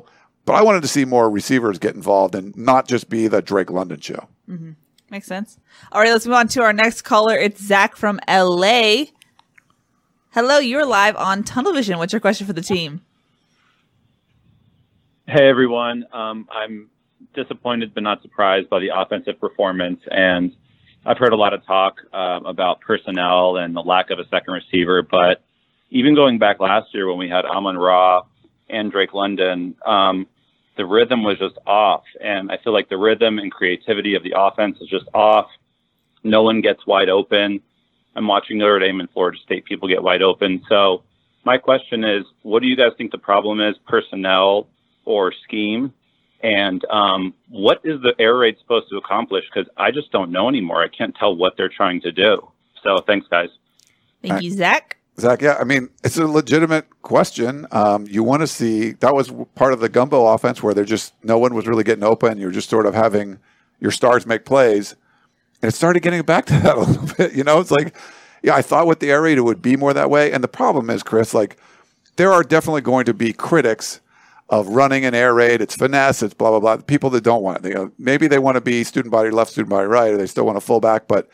Speaker 3: But I wanted to see more receivers get involved and not just be the Drake London show. Mm-hmm.
Speaker 2: Makes sense. All right, let's move on to our next caller. It's Zach from LA. Hello, you're live on Tunnel Vision. What's your question for the team?
Speaker 7: Hey everyone, um, I'm disappointed but not surprised by the offensive performance, and I've heard a lot of talk um, about personnel and the lack of a second receiver. But even going back last year when we had Amon Ra and Drake London, um, the rhythm was just off, and I feel like the rhythm and creativity of the offense is just off. No one gets wide open. I'm watching Notre Dame and Florida State people get wide open. So my question is, what do you guys think the problem is, personnel or scheme? And um, what is the air raid supposed to accomplish? Because I just don't know anymore. I can't tell what they're trying to do. So thanks, guys.
Speaker 2: Thank you, Zach.
Speaker 3: Zach, yeah, I mean, it's a legitimate question. Um, you want to see that was part of the gumbo offense where there just no one was really getting open. You're just sort of having your stars make plays, and it started getting back to that a little bit. You know, it's like, yeah, I thought with the air raid it would be more that way, and the problem is, Chris, like there are definitely going to be critics of running an air raid. It's finesse. It's blah blah blah. People that don't want it. They, go, maybe they want to be student body left, student body right, or they still want a fullback. But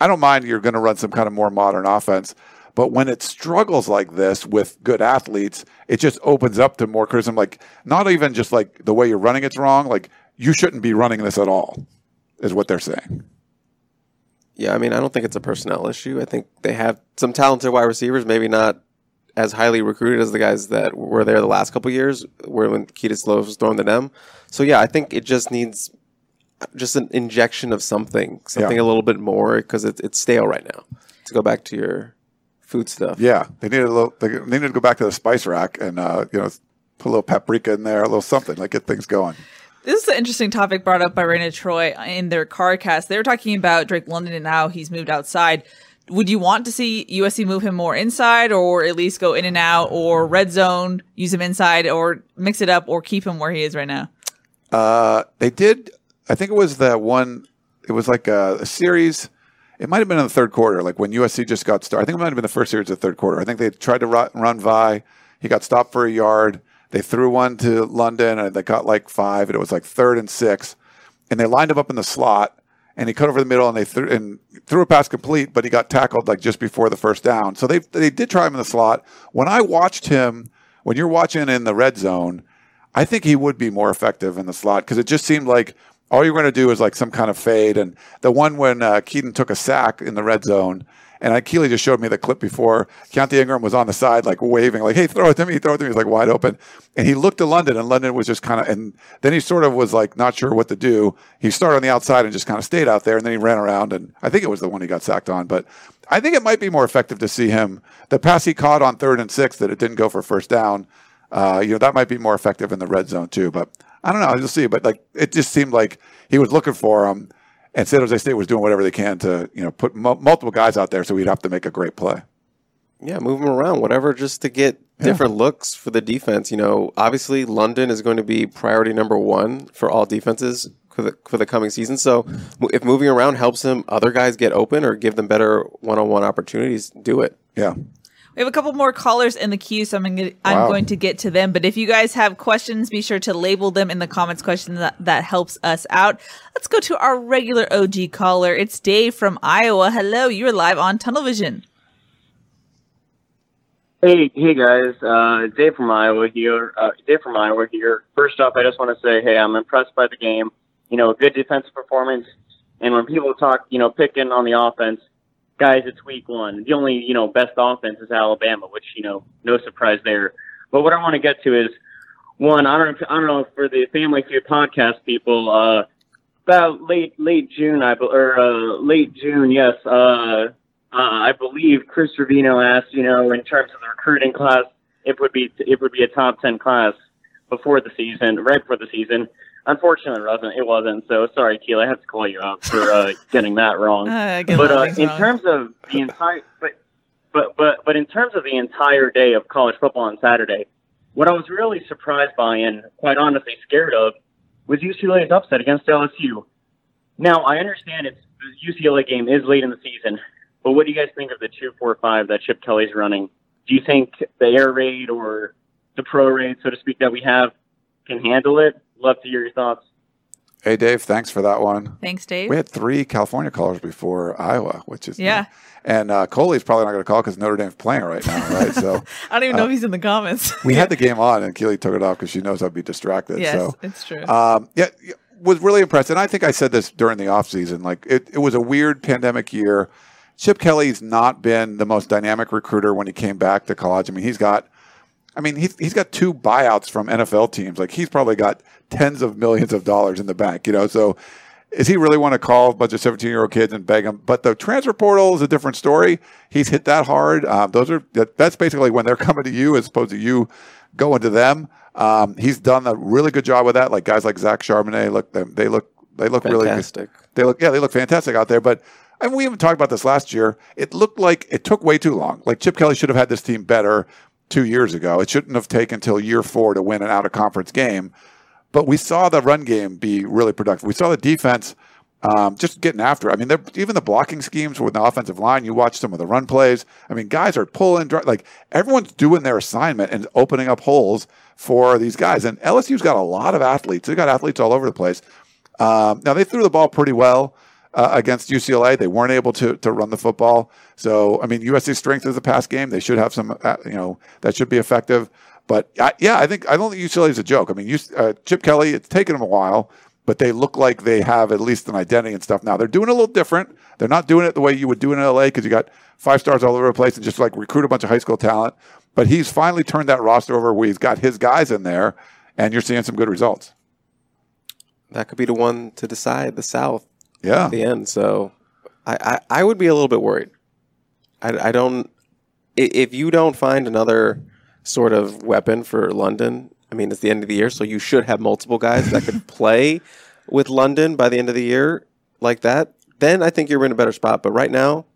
Speaker 3: I don't mind. You're going to run some kind of more modern offense. But when it struggles like this with good athletes, it just opens up to more criticism. Like not even just like the way you're running it's wrong. Like you shouldn't be running this at all, is what they're saying.
Speaker 4: Yeah, I mean, I don't think it's a personnel issue. I think they have some talented wide receivers, maybe not as highly recruited as the guys that were there the last couple years, where when Kedon Slovis thrown to them. So yeah, I think it just needs just an injection of something, something
Speaker 3: Yeah.
Speaker 4: a little bit more because it's it's stale right now. To go back to your food stuff.
Speaker 3: Yeah, they needed a little. They needed to go back to the spice rack and uh, you know put a little paprika in there, a little something, like get things going.
Speaker 2: This is an interesting topic brought up by Reign of Troy in their cast. They were talking about Drake London and how he's moved outside. Would you want to see USC move him more inside or at least go in and out or red zone, use him inside or mix it up or keep him where he is right now?
Speaker 3: Uh, they did. I think it was that one. It was like a, a series. It might have been in the third quarter, like when USC just got started. I think it might have been the first series of the third quarter. I think they tried to run, Vi. He got stopped for a yard. They threw one to London, and they got like five, and it was like third and six. And they lined him up in the slot, and he cut over the middle, and they threw and threw a pass complete, but he got tackled like just before the first down. So they they did try him in the slot. When I watched him, when you're watching in the red zone, I think he would be more effective in the slot because it just seemed like all you're going to do is like some kind of fade. And the one when uh, Kedon took a sack in the red zone, and Keely just showed me the clip before. Keontae Ingram was on the side, like waving, like, "Hey, throw it to me, throw it to me." He's like wide open, and he looked to London, and London was just kind of, and then he sort of was like not sure what to do. He started on the outside and just kind of stayed out there, and then he ran around, and I think it was the one he got sacked on, but. I think it might be more effective to see him. The pass he caught on third and six that it didn't go for first down, uh, you know, that might be more effective in the red zone too. But I don't know. You'll just see, but like it just seemed like he was looking for him, and San Jose State was doing whatever they can to you know put m- multiple guys out there, so he'd have to make a great play.
Speaker 4: Yeah, move them around, whatever, just to get different looks for the defense. You know, obviously London is going to be priority number one for all defenses for the for the coming season. So if moving around helps him, other guys get open or give them better one-on-one opportunities, do it.
Speaker 3: Yeah.
Speaker 2: We have a couple more callers in the queue, so I'm going, to, I'm
Speaker 3: Wow.
Speaker 2: going to get to them. But if you guys have questions, be sure to label them in the comments. Questions that, that helps us out. Let's go to our regular OG caller. It's Dave from Iowa. Hello, you're live on Tunnel Vision.
Speaker 8: Hey, hey guys, uh, Dave from Iowa here. Uh, Dave from Iowa here. First off, I just want to say, hey, I'm impressed by the game. You know, good defensive performance. And when people talk, you know, picking on the offense, guys, it's week one. The only, you know, best offense is Alabama, which, you know, no surprise there. But what I want to get to is one, I don't, I don't know for the Family Feud podcast people, uh, about late, late June, I, or, uh, late June, yes, uh, uh, I believe Chris Trevino asked, you know, in terms of the recruiting class, it would be it would be a top ten class before the season, right before the season. Unfortunately, it wasn't. It wasn't. So sorry, Keel. I have to call you out for uh, getting that wrong.
Speaker 2: Uh,
Speaker 8: but uh, in
Speaker 2: wrong.
Speaker 8: terms of the entire, but but but but in terms of the entire day of college football on Saturday, what I was really surprised by and quite honestly scared of was UCLA's upset against LSU. Now I understand it's the UCLA game is late in the season, but what do you guys think of the two four five that Chip Kelly's running? Do you think the air raid or the pro raid, so to speak, that we have can handle it? Love to hear your thoughts.
Speaker 3: Hey, Dave, thanks for that one.
Speaker 2: Thanks, Dave.
Speaker 3: We had three California callers before Iowa, which is
Speaker 2: Yeah.
Speaker 3: And uh, Coley's probably not going to call because Notre Dame's playing right now, right? So
Speaker 2: I don't even know if he's in the comments.
Speaker 3: we had the game on, and Keely took it off because she knows I'd be distracted.
Speaker 2: yes,
Speaker 3: So
Speaker 2: it's true.
Speaker 3: um, yeah, yeah, was really impressed. And I think I said this during the offseason. Like it, it was a weird pandemic year. Chip Kelly's not been the most dynamic recruiter when he came back to college. I mean, he's got, I mean, he's, he's got two buyouts from NFL teams. Like he's probably got tens of millions of dollars in the bank, you know? So is he really want to call a bunch of 17 year old kids and beg them? But the transfer portal is a different story. He's hit that hard. Um, those are, that, that's basically when they're coming to you as opposed to you going to them. Um, he's done a really good job with that. Like guys like Zach Charbonnet look, they look, they look really.
Speaker 4: Fantastic.
Speaker 3: They look, yeah, they look fantastic out there. But I and we even talked about this last year. It looked like it took way too long. Like Chip Kelly should have had this team better two years ago. It shouldn't have taken until year four to win an out of conference game. But we saw the run game be really productive. We saw the defense um, just getting after. it. I mean, even the blocking schemes with the offensive line. You watch some of the run plays. I mean, guys are pulling, like everyone's doing their assignment and opening up holes for these guys. And LSU's got a lot of athletes. They've got athletes all over the place. Um, now they threw the ball pretty well uh, against UCLA. They weren't able to to run the football. So I mean, USC's strength is a pass game. They should have some, uh, you know, that should be effective. But I, yeah, I think I don't think UCLA is a joke. I mean, you, uh, Chip Kelly, it's taken them a while, but they look like they have at least an identity and stuff now. They're doing a little different. They're not doing it the way you would do in LA because you got five stars all over the place and just like recruit a bunch of high school talent. But he's finally turned that roster over where he's got his guys in there, and you're seeing some good results.
Speaker 4: That could be the one to decide the South
Speaker 3: Yeah.
Speaker 4: at the end. So I, I, I would be a little bit worried. I, I don't. If you don't find another sort of weapon for London, I mean, it's the end of the year, so you should have multiple guys that could play with London by the end of the year like that. Then I think you're in a better spot. But right now,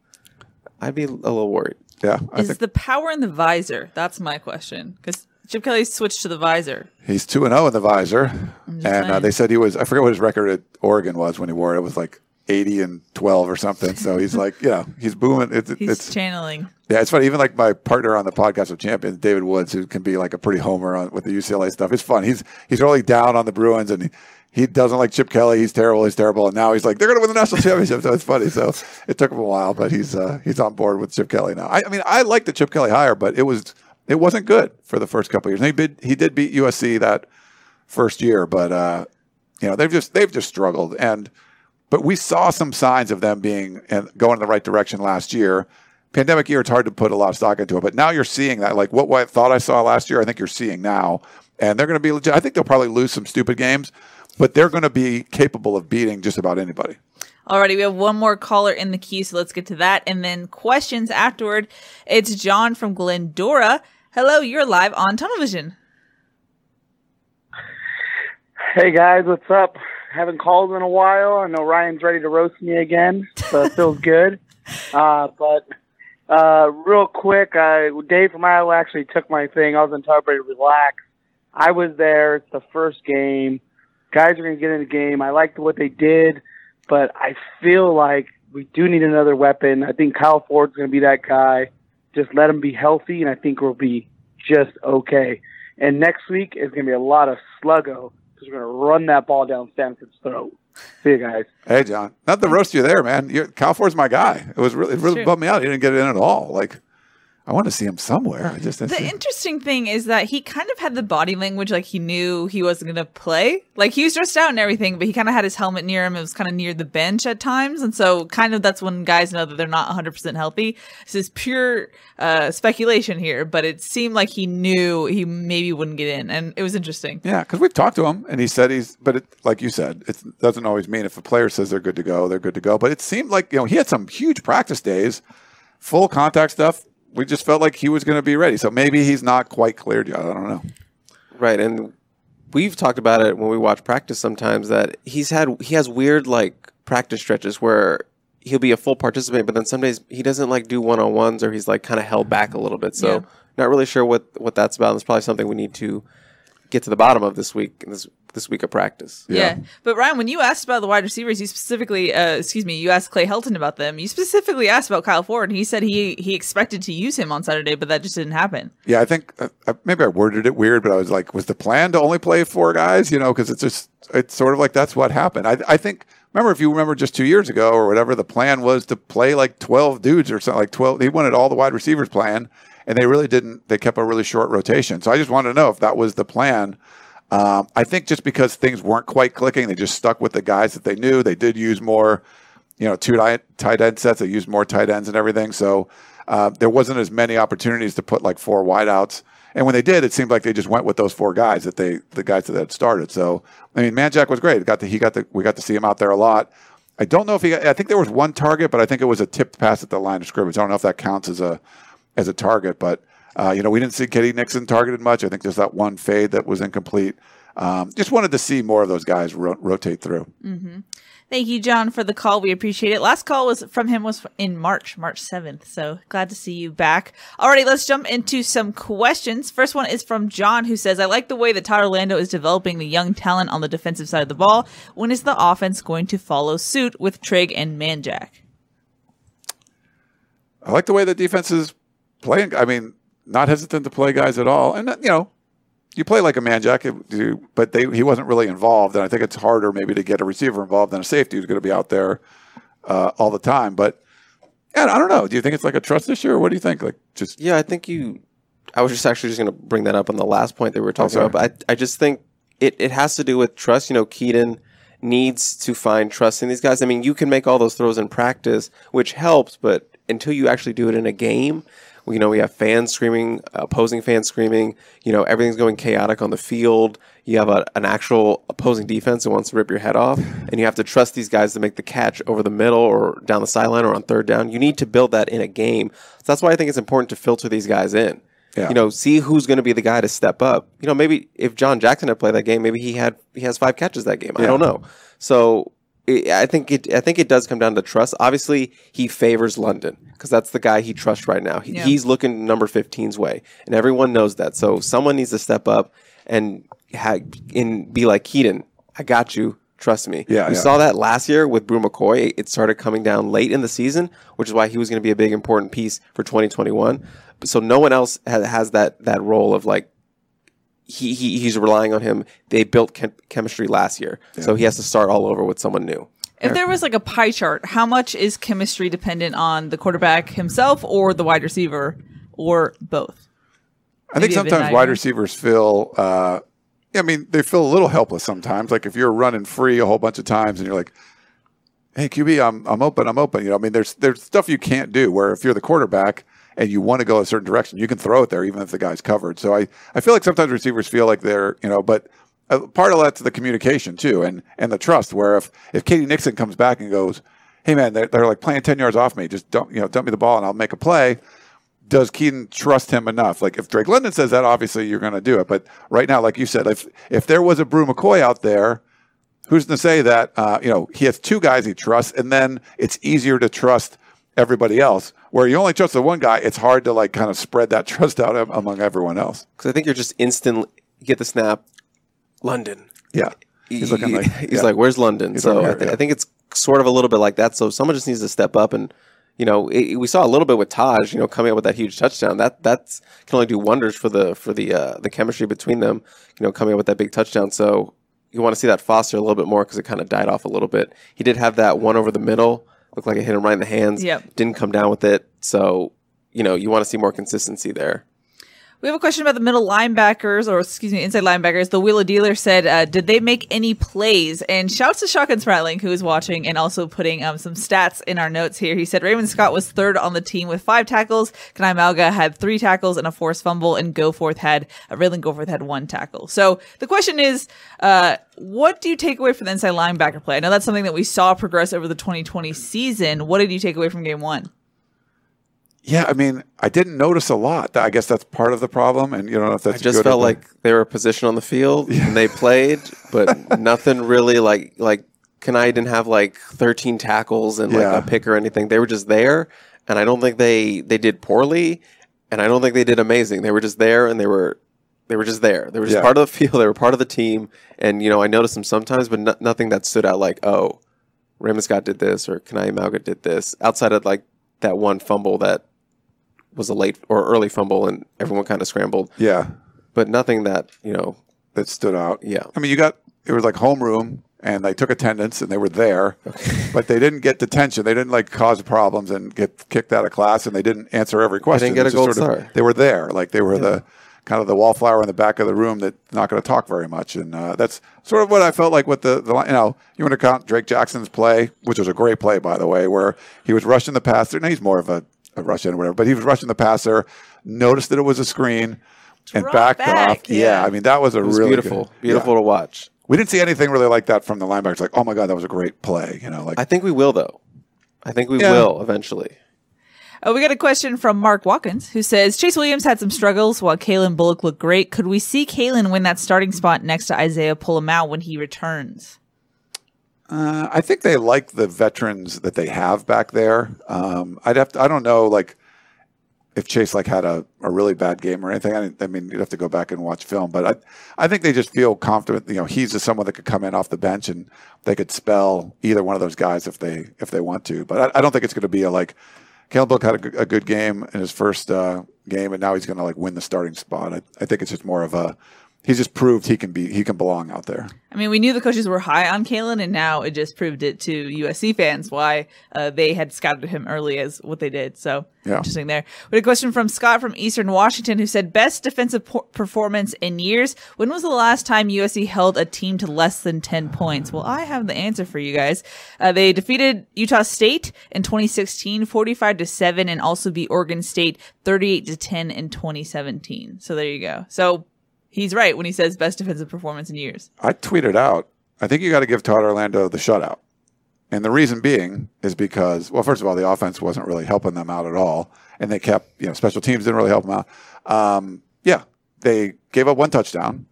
Speaker 4: I'd be a little worried.
Speaker 3: Yeah. I
Speaker 2: Is
Speaker 3: think
Speaker 2: the power in the visor? That's my question. Because Chip Kelly switched to the visor.
Speaker 3: He's two and zero in the visor, and uh, they said he was. I forget what his record at Oregon was when he wore it. It was like eighty and twelve or something. So he's like, you know, he's booming. It's,
Speaker 2: He's
Speaker 3: it's
Speaker 2: channeling.
Speaker 3: yeah, it's funny. Even like my partner on the podcast of Champions, David Woods, who can be like a pretty homer on with the UCLA stuff. It's fun. He's he's really down on the Bruins, and he, he doesn't like Chip Kelly. He's terrible. He's terrible. And now he's like, they're going to win the national championship. So it's funny. So it took him a while, but he's uh, he's on board with Chip Kelly now. I, I mean, I like the Chip Kelly hire, but it was it wasn't good for the first couple years. He did he did beat USC that first year, but uh, you know they've just they've just struggled. And but we saw some signs of them being and going in the right direction last year. Pandemic year, it's hard to put a lot of stock into it, but now you're seeing that. Like what, what I thought I saw last year, I think you're seeing now, and they're going to be legit. I think they'll probably lose some stupid games, but they're going to be capable of beating just about anybody.
Speaker 2: Alrighty, we have one more caller in the queue, so let's get to that. And then questions afterward. It's John from Glendora. Hello, you're live on Tunnel Vision.
Speaker 9: Hey guys, what's up? Haven't called in a while. I know Ryan's ready to roast me again, so it feels good. Uh, but uh, real quick, I, Dave from Iowa actually took my thing. I was in Tubby to relax. I was there. It's the first game. Guys are going to get in the game. I liked what they did, but I feel like we do need another weapon. I think Kyle Ford's going to be that guy. Just let him be healthy, and I think we'll be just okay. And next week is going to be a lot of sluggo because we're going to run that ball down Stanford's throat. See you guys.
Speaker 3: Hey, John. Not to roast you there, man. You're, Kyle Ford's my guy. It was really, it really bummed me out. He didn't get it in at all. Like, I want to see him somewhere. I just
Speaker 2: The
Speaker 3: see
Speaker 2: interesting thing is that he kind of had the body language like he knew he wasn't going to play. Like he was dressed out and everything, but he kind of had his helmet near him. It was kind of near the bench at times. And so, kind of, that's when guys know that they're not 100% healthy. This is pure uh, speculation here, but it seemed like he knew he maybe wouldn't get in. And it was interesting.
Speaker 3: Yeah, because we've talked to him, and he said he's. But it, like you said, it doesn't always mean if a player says they're good to go, they're good to go. But it seemed like you know he had some huge practice days, full contact stuff. We just felt like he was going to be ready. So maybe he's not quite cleared yet. I don't know.
Speaker 4: Right, and we've talked about it when we watch practice sometimes that he's had he has weird like practice stretches where he'll be a full participant, but then some days he doesn't like do one on ones or he's like kind of held back a little bit. So
Speaker 2: Yeah.
Speaker 4: not really sure what what that's about. It's probably something we need to get to the bottom of this week this this week of practice.
Speaker 2: Yeah. But Ryan, when you asked about the wide receivers, you specifically, uh, excuse me, you asked Clay Helton about them. You specifically asked about Kyle Ford, and he said he he expected to use him on Saturday, but that just didn't happen.
Speaker 3: Yeah, I think uh, uh, maybe I worded it weird, but I was like, was the plan to only play four guys? You know, because it's just it's sort of like that's what happened. I, I think remember if you remember just two years ago or whatever, the plan was to play like twelve dudes or something like twelve. He wanted all the wide receivers playing, and they really didn't. They kept a really short rotation. So I just wanted to know if that was the plan. Um, I think just because things weren't quite clicking, they just stuck with the guys that they knew. They did use more, you know, two tight, end sets. They used more tight ends and everything. So uh, there wasn't as many opportunities to put like four wideouts. And when they did, it seemed like they just went with those four guys that they, the guys that had started. So I mean, Manjack was great. Got the, he got the, we got to see him out there a lot. I don't know if he. I think there was one target, but I think it was a tipped pass at the line of scrimmage. I don't know if that counts as a as a target, but uh, you know, we didn't see K.D. Nixon targeted much. I think there's that one fade that was incomplete. Um, just wanted to see more of those guys ro- rotate through.
Speaker 2: Thank you, John, for the call. We appreciate it. Last call was from him was in March, March 7th. So glad to see you back. Alrighty, let's jump into some questions. First one is from John, who says, I like the way that Todd Orlando is developing the young talent on the defensive side of the ball. When is the offense going to follow suit with Trigg and Manjack?
Speaker 3: I like the way the defense is playing. I mean, not hesitant to play guys at all, and you know, you play like a Manjack, but they he wasn't really involved, and I think it's harder maybe to get a receiver involved than a safety who's going to be out there uh, all the time. But yeah, I don't know. Do you think it's like a trust issue, or what do you think? Like just
Speaker 4: Yeah, I think you. I was just actually just going to bring that up on the last point that we were talking
Speaker 3: sorry.
Speaker 4: about. But I, I just think it, it has to do with trust. You know, Kedon needs to find trust in these guys. I mean, you can make all those throws in practice, which helps, but until you actually do it in a game, you know, we have fans screaming, opposing fans screaming. You know, everything's going chaotic on the field. You have a, an actual opposing defense that wants to rip your head off, and you have to trust these guys to make the catch over the middle or down the sideline or on third down. You need to build that in a game. So that's why I think it's important to filter these guys in.
Speaker 3: Yeah.
Speaker 4: You know, see who's going to be the guy to step up. You know, maybe if John Jackson had played that game, maybe he had he has five catches that game. I don't know. So i I think it I think it does come down to trust. Obviously, he favors London because that's the guy he trusts right now. He,
Speaker 2: Yeah.
Speaker 4: He's looking number 15's way, and everyone knows that. So someone needs to step up and ha- and be like Kedon. I got you. Trust me.
Speaker 3: Yeah,
Speaker 4: we
Speaker 3: yeah.
Speaker 4: saw that last year with Bru McCoy. It started coming down late in the season, which is why he was going to be a big important piece for 2021. So no one else has that that role of like he, he he's relying on him. They built chem- chemistry last year, so he has to start all over with someone new.
Speaker 2: If there was like a pie chart, how much is chemistry dependent on the quarterback himself or the wide receiver or both?
Speaker 3: I think
Speaker 2: Maybe a
Speaker 3: sometimes wide receivers feel. Uh, I mean, they feel a little helpless sometimes. Like if you're running free a whole bunch of times and you're like, "Hey QB, I'm I'm open, I'm open." You know, I mean, there's there's stuff you can't do. Where if you're the quarterback and you want to go a certain direction, you can throw it there even if the guy's covered. So I I feel like sometimes receivers feel like they're you know, but uh, part of that's the communication too, and and the trust. Where if if K.D. Nixon comes back and goes, "Hey man, they're, they're like playing ten yards off me. Just dump you know dump me the ball and I'll make a play." does Kedon trust him enough? Like if Drake London says that, obviously you're going to do it. But right now, like you said, if if there was a Bru McCoy out there, who's to say that uh, you know he has two guys he trusts, and then it's easier to trust everybody else. Where you only trust the one guy, it's hard to like kind of spread that trust out among everyone else.
Speaker 4: Because I think you're just instantly get the snap, London.
Speaker 3: Yeah, he's looking like
Speaker 4: he's
Speaker 3: yeah.
Speaker 4: like, "Where's London?"
Speaker 3: He's
Speaker 4: so
Speaker 3: over
Speaker 4: I,
Speaker 3: here,
Speaker 4: thi-
Speaker 3: yeah.
Speaker 4: I think it's sort of a little bit like that. So someone just needs to step up, and you know, it, we saw a little bit with Tahj, you know, coming up with that huge touchdown. That that's can only do wonders for the for the uh, the chemistry between them. You know, coming up with that big touchdown. So you want to see that foster a little bit more because it kind of died off a little bit. He did have that one over the middle, looked like it hit him right in the hands.
Speaker 2: Yep.
Speaker 4: Didn't come down with it. So you know, you want to see more consistency there.
Speaker 2: We have a question about the middle linebackers, or excuse me, inside linebackers. The Wheeler Dealer said, uh, "Did they make any plays?" And shouts to Shotgun Spratling, who is watching and also putting um, some stats in our notes here. He said Raymond Scott was third on the team with five tackles. Kana'i Mauga had three tackles and a forced fumble, and Goforth had uh, Ralen Goforth had one tackle. So the question is, uh, what do you take away from the inside linebacker play? I know that's something that we saw progress over the 2020 season. What did you take away from Game One?
Speaker 3: Yeah, I mean, I didn't notice a lot. I guess that's part of the problem, and you don't know if that's. I just
Speaker 4: felt like they were positioned on the field and they played, but nothing really like like Kana'i didn't have like 13 tackles and like
Speaker 3: Yeah.
Speaker 4: a pick or anything. They were just there, and I don't think they they did poorly, and I don't think they did amazing. They were just there, and they were they were just there. They were just
Speaker 3: Yeah.
Speaker 4: part of the field. They were part of the team, and you know I noticed them sometimes, but no, nothing that stood out like oh, Raymond Scott did this or Kana'i Mauga did this. Outside of like that one fumble that was a late or early fumble, and everyone kind of scrambled
Speaker 3: yeah,
Speaker 4: but nothing that you know.
Speaker 3: that stood out.
Speaker 4: Yeah,
Speaker 3: I mean, you got it was like homeroom, and they took attendance, and they were there, but they didn't get detention. They didn't like cause problems and get kicked out of class, and they didn't answer every question.
Speaker 4: They didn't
Speaker 3: get a
Speaker 4: gold
Speaker 3: sort of-
Speaker 4: star.
Speaker 3: they were there, like they were the kind of the wallflower in the back of the room that's not going to talk very much, and uh, that's sort of what I felt like with the, the you know you want to count Drake Jackson's play, which was a great play by the way, where he was rushing the passer. Now he's more of a, a rush end or whatever, but he was rushing the passer, noticed that it was a screen. And
Speaker 2: Drop
Speaker 3: backed
Speaker 2: back,
Speaker 3: off.
Speaker 2: yeah.
Speaker 3: Yeah. I mean that was a
Speaker 4: it was
Speaker 3: really
Speaker 4: beautiful,
Speaker 3: good-
Speaker 4: beautiful
Speaker 3: yeah.
Speaker 4: to watch.
Speaker 3: We didn't see anything really like that from the linebackers. Like, oh my god, that was a great play. You know, like
Speaker 4: I think we will though. I think we
Speaker 3: Yeah.
Speaker 4: will eventually.
Speaker 2: Oh, we got a question from Mark Watkins who says Chase Williams had some struggles while Calen Bullock looked great. Could we see Calen win that starting spot next to Isaiah Pola-Mao when he returns?
Speaker 3: Uh, I think they like the veterans that they have back there. Um, I'd have to, I don't know like if Chase like had a, a really bad game or anything. I, I mean, you'd have to go back and watch film, but I I think they just feel confident. You know, he's just someone that could come in off the bench and they could spell either one of those guys if they if they want to. But I, I don't think it's going to be a like. Calen Bullock had a, good- a good game in his first uh, game, and now he's going to like win the starting spot. I, I think it's just more of a he's just proved he can be he can belong out there.
Speaker 2: I mean, we knew the coaches were high on Calen, and now it just proved it to USC fans why uh, they had scouted him early as what they did. So
Speaker 3: Yeah.
Speaker 2: interesting there. We had a question from Scott from Eastern Washington who said, "Best defensive performance in years. When was the last time USC held a team to less than ten points?" Well, I have the answer for you guys. Uh, they defeated Utah State in 2016, 45 to seven, and also beat Oregon State 38 to 10 in 2017. So there you go. So. He's right when he says best defensive performance in years.
Speaker 3: I tweeted out, I think you got to give Todd Orlando the shutout. And the reason being is because, well, first of all, the offense wasn't really helping them out at all. And they kept, you know, special teams didn't really help them out. Um, yeah, they gave up one touchdown,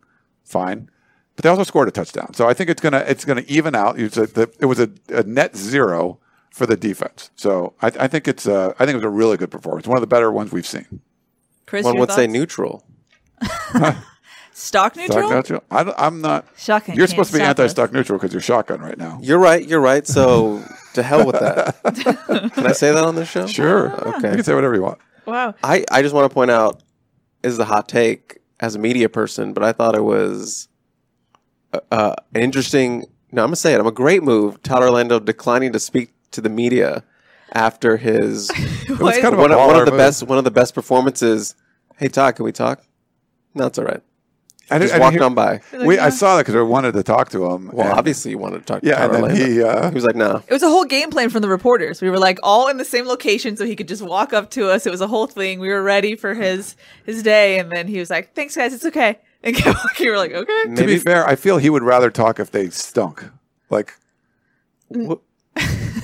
Speaker 3: fine. But they also scored a touchdown. So I think it's gonna it's gonna even out. It's a, it was a, a net zero for the defense. So I, I think it's a, I think it was a really good performance. One of the better ones we've seen.
Speaker 2: Chris,
Speaker 4: One
Speaker 2: your
Speaker 4: would say neutral.
Speaker 2: stock neutral.
Speaker 3: Stock neutral? I, I'm not.
Speaker 2: Shotgun
Speaker 3: You're supposed to be anti-stock neutral because you're shotgun right now.
Speaker 4: You're right. You're right. So to hell with that. Can I say that on this show?
Speaker 3: Sure.
Speaker 4: Okay.
Speaker 3: You can say whatever you want.
Speaker 2: Wow.
Speaker 4: I, I just want to point out is the hot take as a media person, but I thought it was uh, uh, an interesting. No, I'm gonna say it. I'm a great move. Todd Orlando declining to speak to the media after his
Speaker 3: It was kind of
Speaker 4: one, of- one of the
Speaker 3: move.
Speaker 4: best one of the best performances. Hey Todd, can we talk? No, it's all right.
Speaker 3: I
Speaker 4: Just
Speaker 3: I
Speaker 4: walked
Speaker 3: hear-
Speaker 4: on by.
Speaker 3: We, I saw that because I wanted to talk to him.
Speaker 4: Well,
Speaker 3: and-
Speaker 4: obviously you wanted to talk. to
Speaker 3: Yeah,
Speaker 4: Todd
Speaker 3: and then
Speaker 4: Orlando.
Speaker 3: he, uh,
Speaker 4: he was like, "No."
Speaker 2: It was a whole game plan from the reporters. We were like all in the same location, so he could just walk up to us. It was a whole thing. We were ready for his his day, and then he was like, "Thanks, guys. It's okay." And kept walking. We were like, "Okay."
Speaker 3: to be fair, I feel he would rather talk if they stunk. Like,
Speaker 2: I
Speaker 3: no,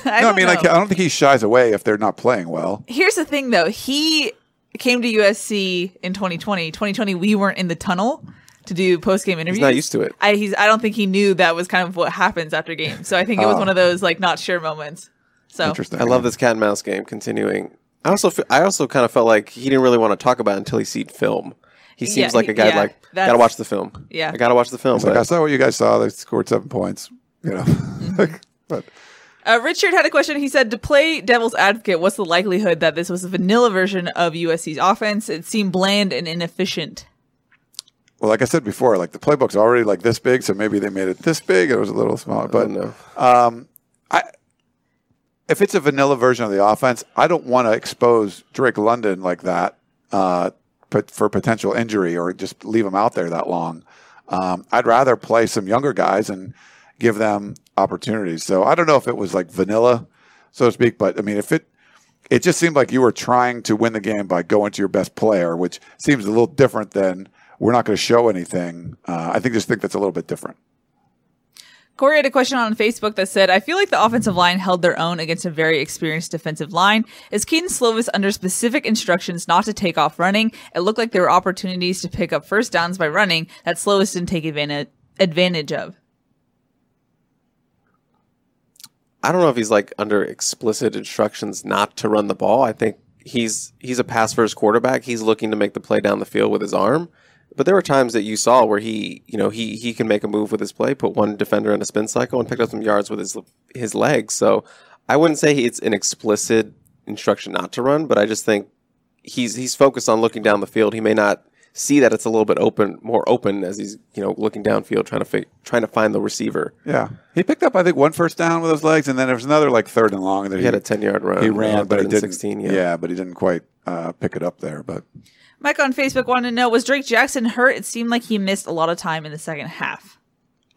Speaker 3: I
Speaker 2: don't
Speaker 3: mean, like
Speaker 2: know.
Speaker 3: I don't think he shies away if they're not playing well.
Speaker 2: Here's the thing, though. He came to USC in 2020. 2020, we weren't in the tunnel to do post game interviews.
Speaker 4: He's not used to it.
Speaker 2: I he's I don't think he knew that was kind of what happens after games. So I think it was
Speaker 3: Oh.
Speaker 2: one of those like not sure moments. So
Speaker 3: Interesting.
Speaker 4: I love this cat and mouse game continuing. I also fe- I also kind of felt like he didn't really want to talk about it until he seen film. He seems
Speaker 2: Yeah,
Speaker 4: like a guy
Speaker 2: yeah,
Speaker 4: like
Speaker 2: that's-
Speaker 4: gotta watch the film.
Speaker 2: Yeah.
Speaker 4: I gotta watch the film.
Speaker 3: It's like, I saw what you guys saw. They scored seven points. You know,
Speaker 2: Mm-hmm.
Speaker 3: but
Speaker 2: Uh, Richard had a question. He said, "To play devil's advocate, what's the likelihood that this was a vanilla version of USC's offense? It seemed bland and inefficient."
Speaker 3: Well, like I said before, like the playbook's already like this big, so maybe they made it this big. It was a little smaller, but
Speaker 4: no.
Speaker 3: um, I if it's a vanilla version of the offense, I don't want to expose Drake London like that, uh, but for potential injury or just leave him out there that long. Um, I'd rather play some younger guys and give them opportunities. So I don't know if it was like vanilla, so to speak, but I mean, if it, it just seemed like you were trying to win the game by going to your best player, which seems a little different than we're not going to show anything. Uh, I think just think that's a little bit different.
Speaker 2: Corey had a question on Facebook that said, I feel like the offensive line held their own against a very experienced defensive line. Is Kedon Slovis under specific instructions not to take off running? It looked like there were opportunities to pick up first downs by running that Slovis didn't take advantage, advantage of.
Speaker 4: I don't know if he's like under explicit instructions not to run the ball. I think he's he's a pass first quarterback. He's looking to make the play down the field with his arm. But there were times that you saw where he, you know, he he can make a move with his play, put one defender in a spin cycle, and picked up some yards with his his legs. So I wouldn't say it's an explicit instruction not to run, but I just think he's he's focused on looking down the field. He may not see that it's a little bit open, more open as he's you know looking downfield, trying to fi- trying to find the receiver.
Speaker 3: Yeah, he picked up I think one first down with his legs, and then there was another like third and long. That
Speaker 4: He had a ten yard run.
Speaker 3: He ran,
Speaker 4: uh,
Speaker 3: but he didn't.
Speaker 4: 16,
Speaker 3: yeah.
Speaker 4: yeah.
Speaker 3: but he didn't quite uh, pick it up there. But
Speaker 2: Mike on Facebook wanted to know, was Drake Jackson hurt? It seemed like he missed a lot of time in the second half.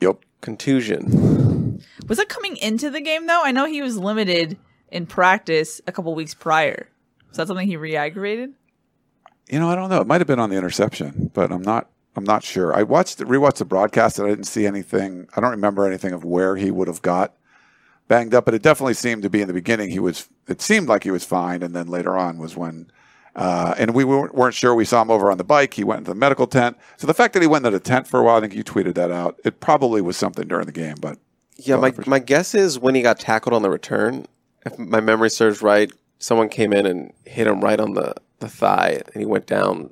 Speaker 3: yep,
Speaker 4: Contusion.
Speaker 2: Was that coming into the game though? I know he was limited in practice a couple weeks prior. Was that something he re-aggravated?
Speaker 3: You know I don't know. It might have been on the interception, but I'm not. I'm not sure. I watched rewatched the broadcast and I didn't see anything. I don't remember anything of where he would have got banged up, but it definitely seemed to be in the beginning. He was. It seemed like he was fine, and then later on was when. Uh, and we weren't sure. We saw him over on the bike. He went into the medical tent. So the fact that he went into the tent for a while, I think you tweeted that out. It probably was something during the game, but
Speaker 4: Yeah, my my guess is when he got tackled on the return, if my memory serves right, someone came in and hit him right on the, the thigh, and he went down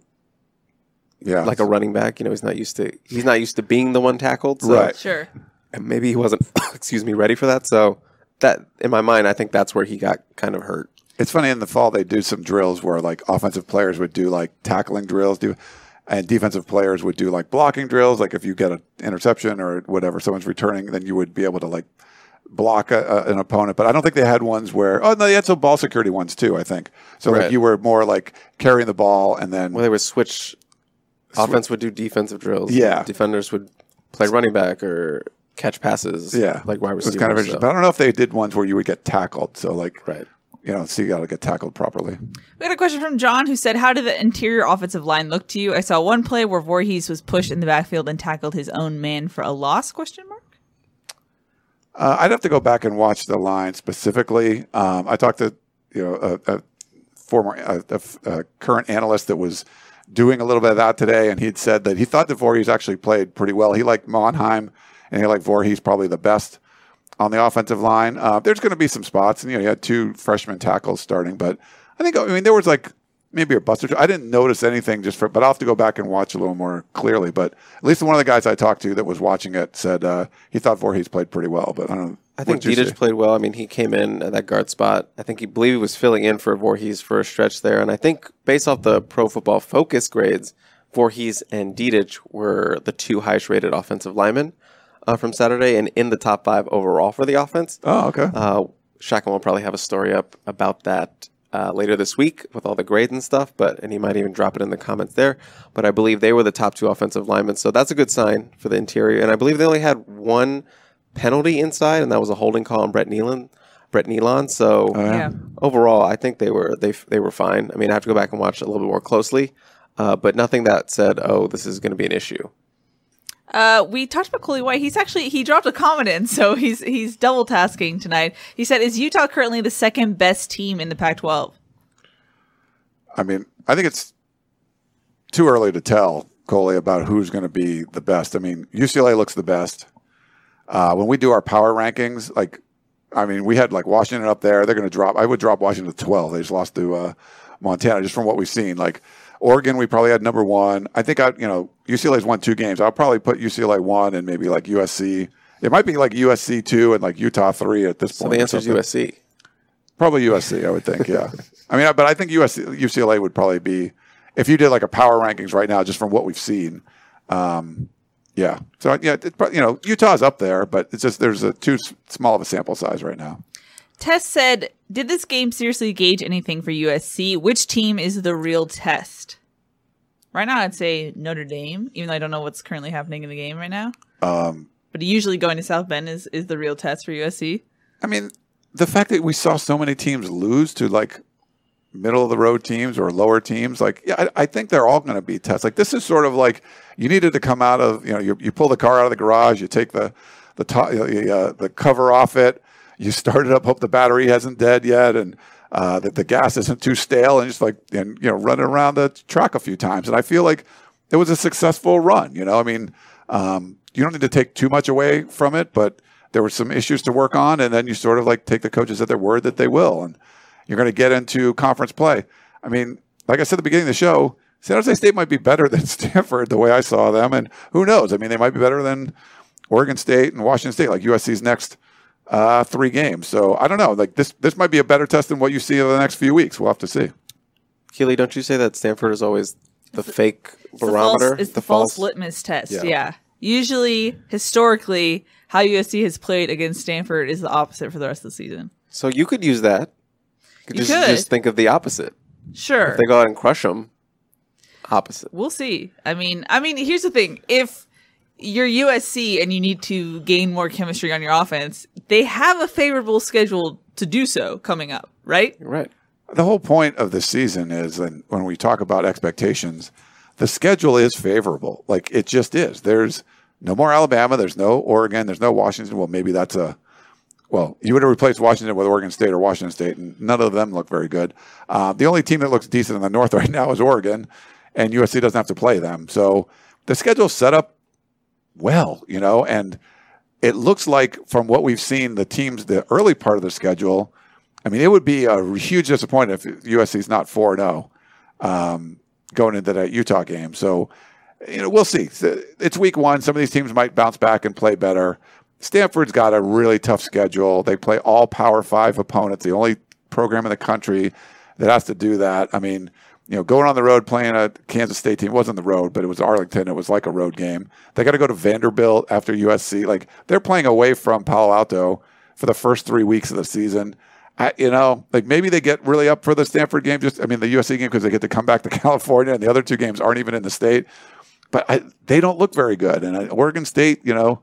Speaker 3: yeah,
Speaker 4: like a running back. You know, he's not used to he's not used to being the one tackled. So
Speaker 3: Right.
Speaker 2: Sure.
Speaker 4: and maybe he wasn't excuse me ready for that. So that in my mind, I think that's where he got kind of hurt.
Speaker 3: It's funny in the fall they do some drills where like offensive players would do like tackling drills, do, and defensive players would do like blocking drills. Like if you get an interception or whatever, someone's returning, then you would be able to like block a, a, an opponent. But I don't think they had ones where oh no, they had some ball security ones too. I think so. Like you were more like carrying the ball and then
Speaker 4: Well, they would switch. Offense would do defensive drills.
Speaker 3: Yeah.
Speaker 4: defenders would play running back or catch passes.
Speaker 3: yeah,
Speaker 4: like wide
Speaker 3: it was
Speaker 4: receiver.
Speaker 3: kind of interesting. But I don't know if they did ones where you would get tackled. So like
Speaker 4: right.
Speaker 3: you know, so you got to get tackled properly.
Speaker 2: We got a question from John who said, How did the interior offensive line look to you? I saw one play where Vorhees was pushed in the backfield and tackled his own man for a loss question mark.
Speaker 3: Uh, I'd have to go back and watch the line specifically. Um, I talked to you know a, a former a, a, a current analyst that was doing a little bit of that today, and he'd said that he thought that Vorhees actually played pretty well. He liked Monheim, and he liked Vorhees probably the best on the offensive line. Uh, there's going to be some spots, and you know he had two freshman tackles starting, but I think I mean there was like maybe a bust or two. I didn't notice anything just for, but I'll have to go back and watch a little more clearly. But at least one of the guys I talked to that was watching it said uh, he thought Vorhees played pretty well. But I don't. know.
Speaker 4: I think
Speaker 3: Dedich
Speaker 4: played well. I mean, he came in at that guard spot. I think he believe he was filling in for Vorhees for a stretch there. And I think based off the Pro Football Focus grades, Vorhees and Dedich were the two highest rated offensive linemen uh, from Saturday and in the top five overall for the offense.
Speaker 3: Oh, okay.
Speaker 4: Uh, Shotgun will probably have a story up about that uh, later this week with all the grades and stuff, but and he might even drop it in the comments there. But I believe they were the top two offensive linemen, so that's a good sign for the interior. And I believe they only had one penalty inside, and that was a holding call on Brett Neilon. Brett Neilon. So
Speaker 2: Yeah.
Speaker 4: overall, I think they were they they were fine. I mean, I have to go back and watch it a little bit more closely, uh, but nothing that said, "Oh, this is going to be an issue."
Speaker 2: Uh, we talked about Coley White. He's actually he dropped a comment in, so he's he's double tasking tonight. He said, "Is Utah currently the second best team in the Pac-12?"
Speaker 3: I mean, I think it's too early to tell, Coley, about who's going to be the best. I mean, UCLA looks the best. Uh, when we do our power rankings, like, I mean, we had like Washington up there. They're going to drop. I would drop Washington to 12. They just lost to uh, Montana, just from what we've seen. Like, Oregon, we probably had number one. I think I, you know, UCLA's won two games. I'll probably put UCLA one and maybe like USC. It might be like USC two and like Utah three at this
Speaker 4: So
Speaker 3: point.
Speaker 4: the answer is. USC.
Speaker 3: Probably USC, I would think. Yeah. I mean, but I think USC, UCLA would probably be if you did like a power rankings right now, just from what we've seen. Um, yeah. So yeah, it, you know, Utah's up there, but it's just there's a too small of a sample size right now.
Speaker 2: Tess said, "Did this game seriously gauge anything for USC? Which team is the real test?" Right now, I'd say Notre Dame, even though I don't know what's currently happening in the game right now.
Speaker 3: Um,
Speaker 2: But usually, going to South Bend is is the real test for USC.
Speaker 3: I mean, the fact that we saw so many teams lose to like middle of the road teams or lower teams, like yeah, I, I think they're all going to be tests. Like this is sort of like you needed to come out of you know you, you pull the car out of the garage, you take the the top, you know, the, uh, the cover off it, you start it up, hope the battery hasn't dead yet, and uh, that the gas isn't too stale, and just like and you know run it around the track a few times. And I feel like it was a successful run. You know, I mean, um, you don't need to take too much away from it, but there were some issues to work on, and then you sort of like take the coaches at their word that they will, and you're going to get into conference play. I mean, like I said at the beginning of the show, San Jose State might be better than Stanford the way I saw them, and who knows? I mean, they might be better than Oregon State and Washington State, like USC's next uh, three games. So I don't know. Like this, this might be a better test than what you see in the next few weeks. We'll have to see.
Speaker 4: Keely, don't you say that Stanford is always the fake
Speaker 2: It's the
Speaker 4: barometer?
Speaker 2: false, it's the, false, litmus test.
Speaker 3: Yeah.
Speaker 2: Yeah. Usually, historically, how USC has played against Stanford is the opposite for the rest of the season.
Speaker 4: So you could use that. You could
Speaker 2: You
Speaker 4: just,
Speaker 2: could.
Speaker 4: just think of the opposite.
Speaker 2: Sure.
Speaker 4: If they go out and crush them, opposite.
Speaker 2: We'll see. I mean, I mean, here's the thing: if you're USC and you need to gain more chemistry on your offense, they have a favorable schedule to do so coming up, right?
Speaker 4: Right.
Speaker 3: The whole point of the season is, and when we talk about expectations, the schedule is favorable. Like it just is. There's no more Alabama. There's no Oregon. There's no Washington. Well, maybe that's a well. You would have replaced Washington with Oregon State or Washington State, and none of them look very good. Uh, the only team that looks decent in the North right now is Oregon, and USC doesn't have to play them. So the schedule's set up well, you know, and it looks like from what we've seen, the teams, the early part of the schedule. I mean, it would be a huge disappointment if USC's not four zero um, going into that Utah game. So, you know, we'll see. It's week one. Some of these teams might bounce back and play better. Stanford's got a really tough schedule. They play all Power Five opponents. The only program in the country that has to do that. I mean, you know, going on the road playing a Kansas State team it wasn't the road, but it was Arlington. It was like a road game. They got to go to Vanderbilt after USC. Like they're playing away from Palo Alto for the first three weeks of the season. I, you know, like maybe they get really up for the Stanford game. Just, I mean, the USC game because they get to come back to California, and the other two games aren't even in the state. But I, they don't look very good. And uh, Oregon State, you know,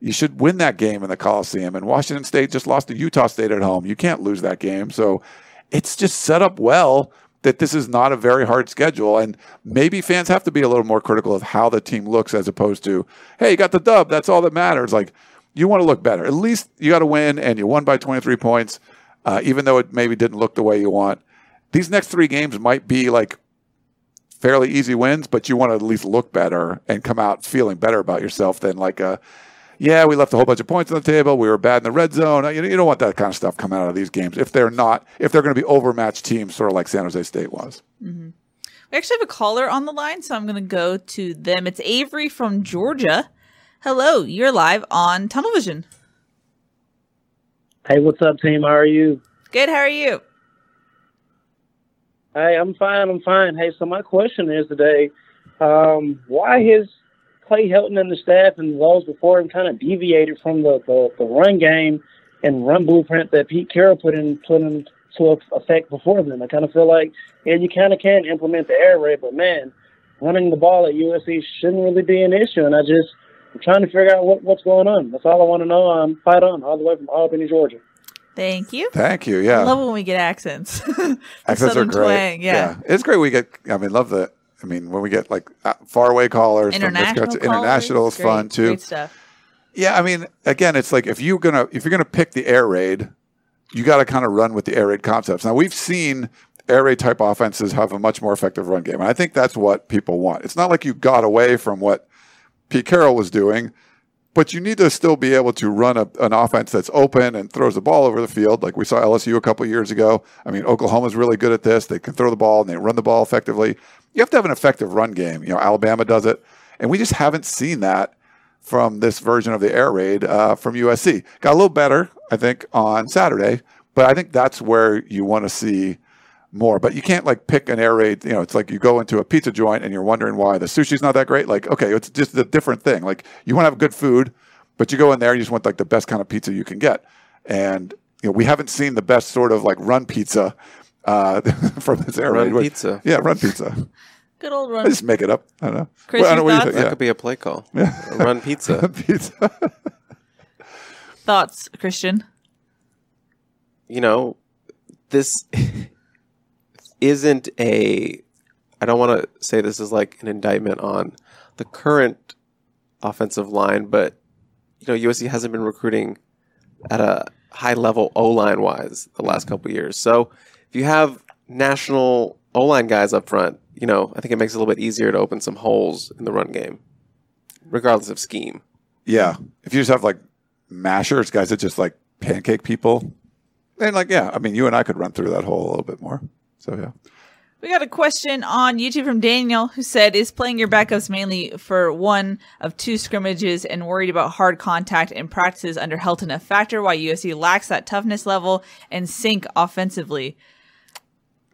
Speaker 3: you should win that game in the Coliseum. And Washington State just lost to Utah State at home. You can't lose that game. So it's just set up well that this is not a very hard schedule. And maybe fans have to be a little more critical of how the team looks as opposed to, hey, you got the dub. That's all that matters. Like, you want to look better. At least you got to win, and you won by 23 points, uh, even though it maybe didn't look the way you want. These next three games might be like fairly easy wins, but you want to at least look better and come out feeling better about yourself than like a, yeah, we left a whole bunch of points on the table. We were bad in the red zone. You, you don't want that kind of stuff coming out of these games if they're not, if they're going to be overmatched teams, sort of like San Jose State was.
Speaker 2: We actually have a caller on the line, so I'm going to go to them. It's Avery from Georgia. Hello, you're live on Tunnel Vision.
Speaker 10: Hey, what's up, team? How are you?
Speaker 2: Good, how are you?
Speaker 10: Hey, I'm fine. I'm fine. Hey, so my question is today, um, why has Clay Helton and the staff and those before him kind of deviated from the, the, the run game and run blueprint that Pete Carroll put in put into effect before them? I kind of feel like, yeah, you kind of can implement the air raid, but man, running the ball at USC shouldn't really be an issue. And I just, I'm trying to figure out what, what's going on. That's all I want to know. I'm fight on all the way from Albany, Georgia.
Speaker 2: Thank you.
Speaker 3: Thank you. Yeah.
Speaker 2: I
Speaker 3: Yeah.
Speaker 2: love when we get accents. The
Speaker 3: Accents are great.
Speaker 2: twang, yeah.
Speaker 3: It's great. We get, I mean, love the, I mean, when we get like uh, faraway callers from
Speaker 2: International,
Speaker 3: country, international is fun too.
Speaker 2: Great stuff.
Speaker 3: Yeah, I mean, again, it's like if you're gonna if you're gonna pick the air raid, you got to kind of run with the air raid concepts. Now we've seen air raid type offenses have a much more effective run game. And I think that's what people want. It's not like you got away from what Pete Carroll was doing, but you need to still be able to run a, an offense that's open and throws the ball over the field, like we saw LSU a couple years ago. I mean, Oklahoma's really good at this. They can throw the ball and they run the ball effectively. You have to have an effective run game. You know, Alabama does it, and we just haven't seen that from this version of the air raid uh, from USC. Got a little better, I think, on Saturday, but I think that's where you want to see more. But you can't like pick an air raid. You know, it's like you go into a pizza joint and you're wondering why the sushi's not that great. Like, okay, it's just a different thing. Like you want to have good food, but you go in there, and you just want like the best kind of pizza you can get. And you know, we haven't seen the best sort of like run pizza uh, from this air
Speaker 4: Run
Speaker 3: raid.
Speaker 4: pizza.
Speaker 3: Yeah, run pizza.
Speaker 2: Good old run.
Speaker 3: I
Speaker 2: run.
Speaker 3: just make it up. I don't know.
Speaker 2: Chris,
Speaker 3: Well, I don't know you
Speaker 2: thoughts?
Speaker 3: think.
Speaker 4: That could be a play call. Yeah. Run pizza.
Speaker 3: Yeah. pizza.
Speaker 2: Thoughts, Christian?
Speaker 4: you know, this isn't a. I don't want to say this is like an indictment on the current offensive line, but you know, USC hasn't been recruiting at a high level O line wise the last couple of years. So if you have national O line guys up front, you know, I think it makes it a little bit easier to open some holes in the run game, regardless of scheme.
Speaker 3: Yeah. If you just have like mashers, guys that just like pancake people, then like, yeah, I mean, you and I could run through that hole a little bit more. So, yeah.
Speaker 2: We got a question on YouTube from Daniel who said, Is playing your backups mainly for one of two scrimmages and worried about hard contact and practices under Helton a factor why USC lacks that toughness level and sink offensively?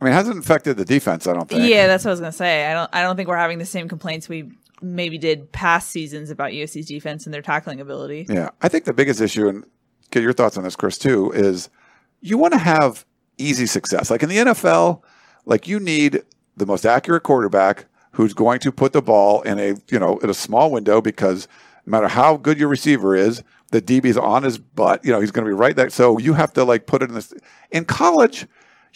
Speaker 3: I mean, it hasn't affected the defense, I don't think.
Speaker 2: Yeah, that's what I was gonna say. I don't I don't think we're having the same complaints we maybe did past seasons about USC's defense and their tackling ability.
Speaker 3: Yeah. I think the biggest issue, and get your thoughts on this, Chris, too, is you want to have easy success. Like in the NFL, like you need the most accurate quarterback who's going to put the ball in a, you know, in a small window because no matter how good your receiver is, the DB's on his butt. You know, he's going to be right there. So you have to like put it in this. In college,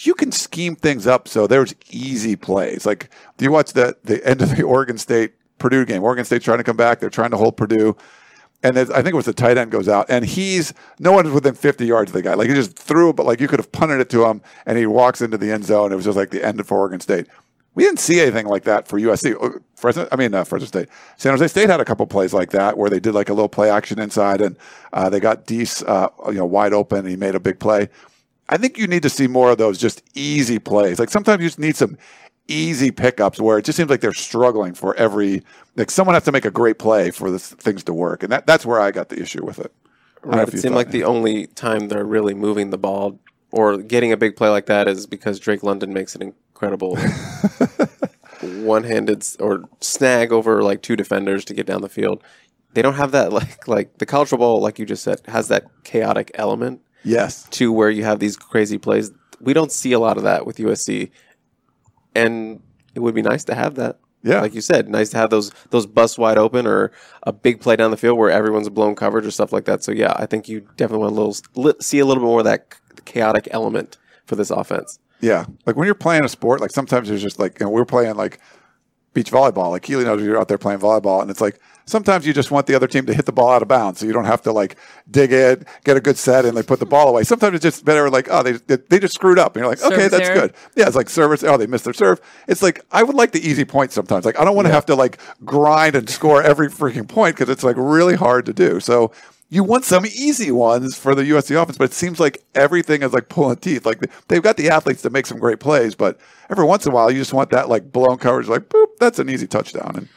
Speaker 3: you can scheme things up so there's easy plays. Like, do you watch the the end of the Oregon State Purdue game? Oregon State's trying to come back. They're trying to hold Purdue. And I think it was the tight end goes out, and he's no one's within 50 yards of the guy. Like he just threw it, but like you could have punted it to him, and he walks into the end zone. It was just like the end for Oregon State. We didn't see anything like that for USC. Uh, Fresno, I mean, uh, Fresno State. San Jose State had a couple plays like that where they did like a little play action inside, and uh, they got Deese, uh, you know, wide open. And he made a big play. I think you need to see more of those just easy plays. Like sometimes you just need some easy pickups where it just seems like they're struggling for every like someone has to make a great play for the things to work, and that, that's where I got the issue with it. I don't know
Speaker 4: Right. It seemed
Speaker 3: thought-
Speaker 4: like the only time they're really moving the ball or getting a big play like that is because Drake London makes an incredible one-handed or snag over like two defenders to get down the field. They don't have that like like the college football, like you just said, has that chaotic element
Speaker 3: yes,
Speaker 4: to where you have these crazy plays. We don't see a lot of that with USC, and it would be nice to have that.
Speaker 3: Yeah.
Speaker 4: like you said, nice to have those those busts wide open or a big play down the field where everyone's blown coverage or stuff like that. So yeah, I think you definitely want a little see a little bit more of that chaotic element for this offense.
Speaker 3: yeah. Like when you're playing a sport, like sometimes there's just like you know, we're playing like beach volleyball. Like Keely knows you're out there playing volleyball, and it's like sometimes you just want the other team to hit the ball out of bounds, so you don't have to like dig it, get a good set, and they put the ball away. Sometimes it's just better like oh they they just screwed up, and you're like okay that's
Speaker 2: error.
Speaker 3: good. Yeah, it's like service. Oh they missed their serve. It's like I would like the easy points sometimes. Like I don't want to have to like grind and score every freaking point because it's like really hard to do. So. You want some easy ones for the USC offense, but it seems like everything is like pulling teeth. Like they've got the athletes to make some great plays, but every once in a while you just want that like blown coverage, like boop, that's an easy touchdown. And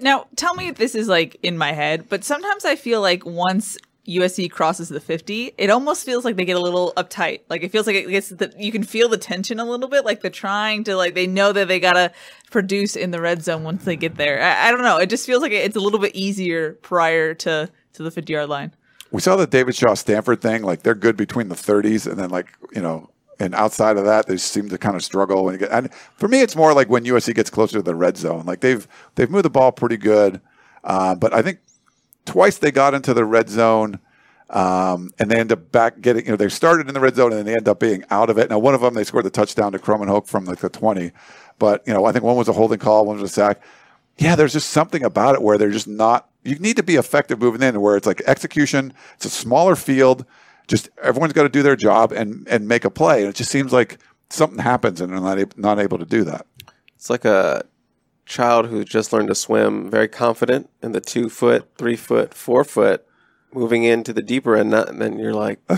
Speaker 2: Now, tell me if this is like in my head, but sometimes I feel like once USC crosses the 50, it almost feels like they get a little uptight. Like it feels like it gets the, you can feel the tension a little bit. Like they're trying to, like, they know that they got to produce in the red zone once they get there. I, I don't know. It just feels like it's a little bit easier prior to, to the 50 yard line.
Speaker 3: we saw the David Shaw Stanford thing. Like they're good between the 30s, and then like you know, and outside of that, they seem to kind of struggle get. And for me, it's more like when USC gets closer to the red zone. Like they've they've moved the ball pretty good, uh, but I think twice they got into the red zone. Um, and they end up back getting, you know, they started in the red zone and then they end up being out of it. Now, one of them, they scored the touchdown to Krommenhoek from like the 20. But, you know, I think one was a holding call, one was a sack. Yeah, there's just something about it where they're just not, you need to be effective moving in where it's like execution, it's a smaller field, just everyone's got to do their job and, and make a play. And it just seems like something happens and they're not, ab- not able to do that.
Speaker 4: It's like a child who just learned to swim, very confident in the two foot, three foot, four foot, moving into the deeper end, not, and then you're like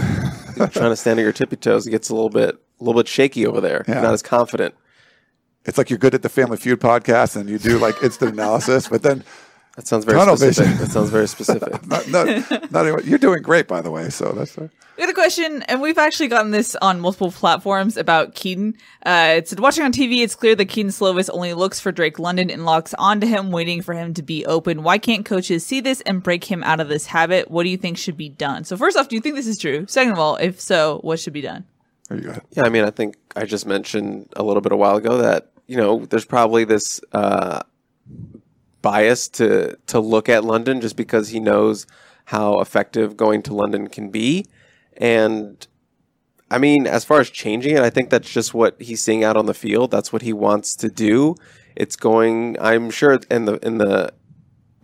Speaker 4: you're trying to stand on your tippy toes. It gets a little bit, a little bit shaky over there.
Speaker 3: Yeah.
Speaker 4: Not as confident.
Speaker 3: It's like you're good at the Family Feud podcast and you do like instant analysis, but then
Speaker 4: That sounds very
Speaker 3: Tunnel
Speaker 4: specific.
Speaker 3: vision.
Speaker 4: That sounds very specific.
Speaker 3: not, not, not even, you're doing great, by the way. So that's uh,
Speaker 2: We got a question, and we've actually gotten this on multiple platforms about Kedon. Uh, it said, watching on TV, it's clear that Kedon Slovis only looks for Drake London and locks onto him, waiting for him to be open. Why can't coaches see this and break him out of this habit? What do you think should be done? So, first off, do you think this is true? Second of all, if so, what should be done?
Speaker 3: there you go.
Speaker 4: Yeah, I mean, I think I just mentioned a little bit a while ago that you know there's probably this uh, bias to to look at London just because he knows how effective going to London can be, and I mean, as far as changing it, I think that's just what he's seeing out on the field. That's what he wants to do. It's going. I'm sure in the in the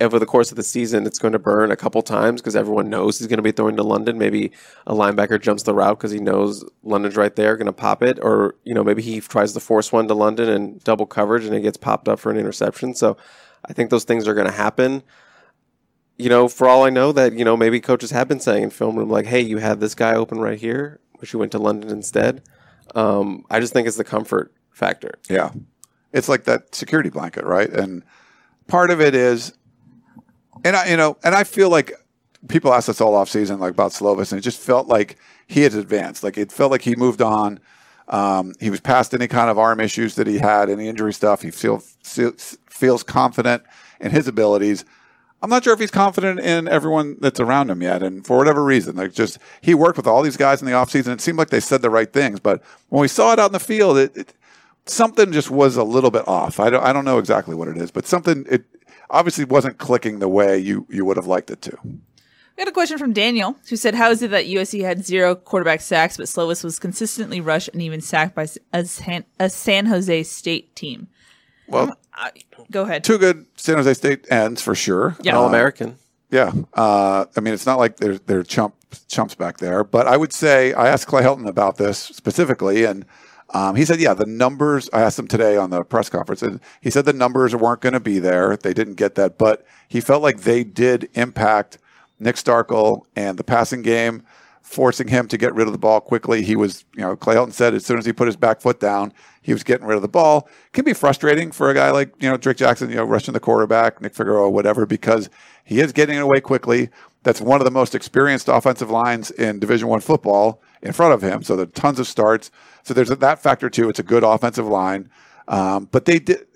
Speaker 4: over the course of the season, it's going to burn a couple times because everyone knows he's going to be throwing to London. Maybe a linebacker jumps the route because he knows London's right there, going to pop it, or you know maybe he tries to force one to London and double coverage and it gets popped up for an interception. So I think those things are going to happen. You know, for all I know, that you know maybe coaches have been saying in film room like, "Hey, you have this guy open right here. Wish you went to London instead." Um, I just think it's the comfort factor.
Speaker 3: Yeah. It's like that security blanket, right? And part of it is, and I, you know, and I feel like people asked us all off season like about Slovis, and it just felt like he had advanced. Like it felt like he moved on. Um, he was past any kind of arm issues that he had, any injury stuff. He feel, feels feels confident in his abilities. I'm not sure if he's confident in everyone that's around him yet. And for whatever reason, like just he worked with all these guys in the offseason. It seemed like they said the right things. But when we saw it out in the field, it, it something just was a little bit off. I don't, I don't know exactly what it is, but something it obviously wasn't clicking the way you, you would have liked it to.
Speaker 2: We got a question from Daniel who said, How is it that USC had zero quarterback sacks, but Slovis was consistently rushed and even sacked by a San, a San Jose State team?
Speaker 3: Well,
Speaker 2: Uh, go ahead.
Speaker 3: two good San Jose State ends for sure.
Speaker 2: Yeah.
Speaker 4: All
Speaker 3: Uh,
Speaker 4: American.
Speaker 3: Yeah, uh, I mean, it's not like they're they're chump chumps back there, but I would say I asked Clay Helton about this specifically, and um, he said, yeah, the numbers. I asked him today on the press conference, and he said the numbers weren't going to be there. They didn't get that, but he felt like they did impact Nick Starkel and the passing game, forcing him to get rid of the ball quickly. He was, you know, Clay Helton said as soon as he put his back foot down, he was getting rid of the ball. Can be frustrating for a guy like you know Drake Jackson, you know, rushing the quarterback, Nick Figueroa, whatever, because he is getting it away quickly. That's one of the most experienced offensive lines in Division One football in front of him. So there are tons of starts. So there's that factor too. It's a good offensive line, um, but they did.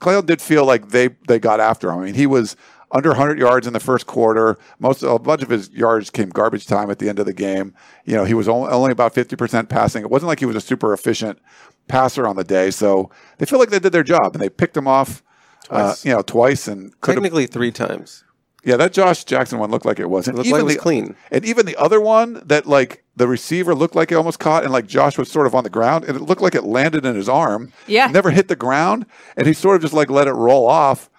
Speaker 3: Clay did feel like they they got after him. I mean, he was under 100 yards in the first quarter. Most a bunch of his yards came garbage time at the end of the game. You know, he was only, only about 50% passing. It wasn't like he was a super efficient passer on the day. So they feel like they did their job and they picked him off, uh,
Speaker 4: Twice.
Speaker 3: you know, twice and could have.
Speaker 4: Technically three times.
Speaker 3: Yeah, that Josh Jackson one looked like it was. And
Speaker 4: It looked like it was
Speaker 3: the,
Speaker 4: clean.
Speaker 3: And even the other one that like the receiver looked like he almost caught, and like Josh was sort of on the ground, and it looked like it landed in his arm.
Speaker 2: Yeah.
Speaker 3: never hit the ground, and he sort of just like let it roll off.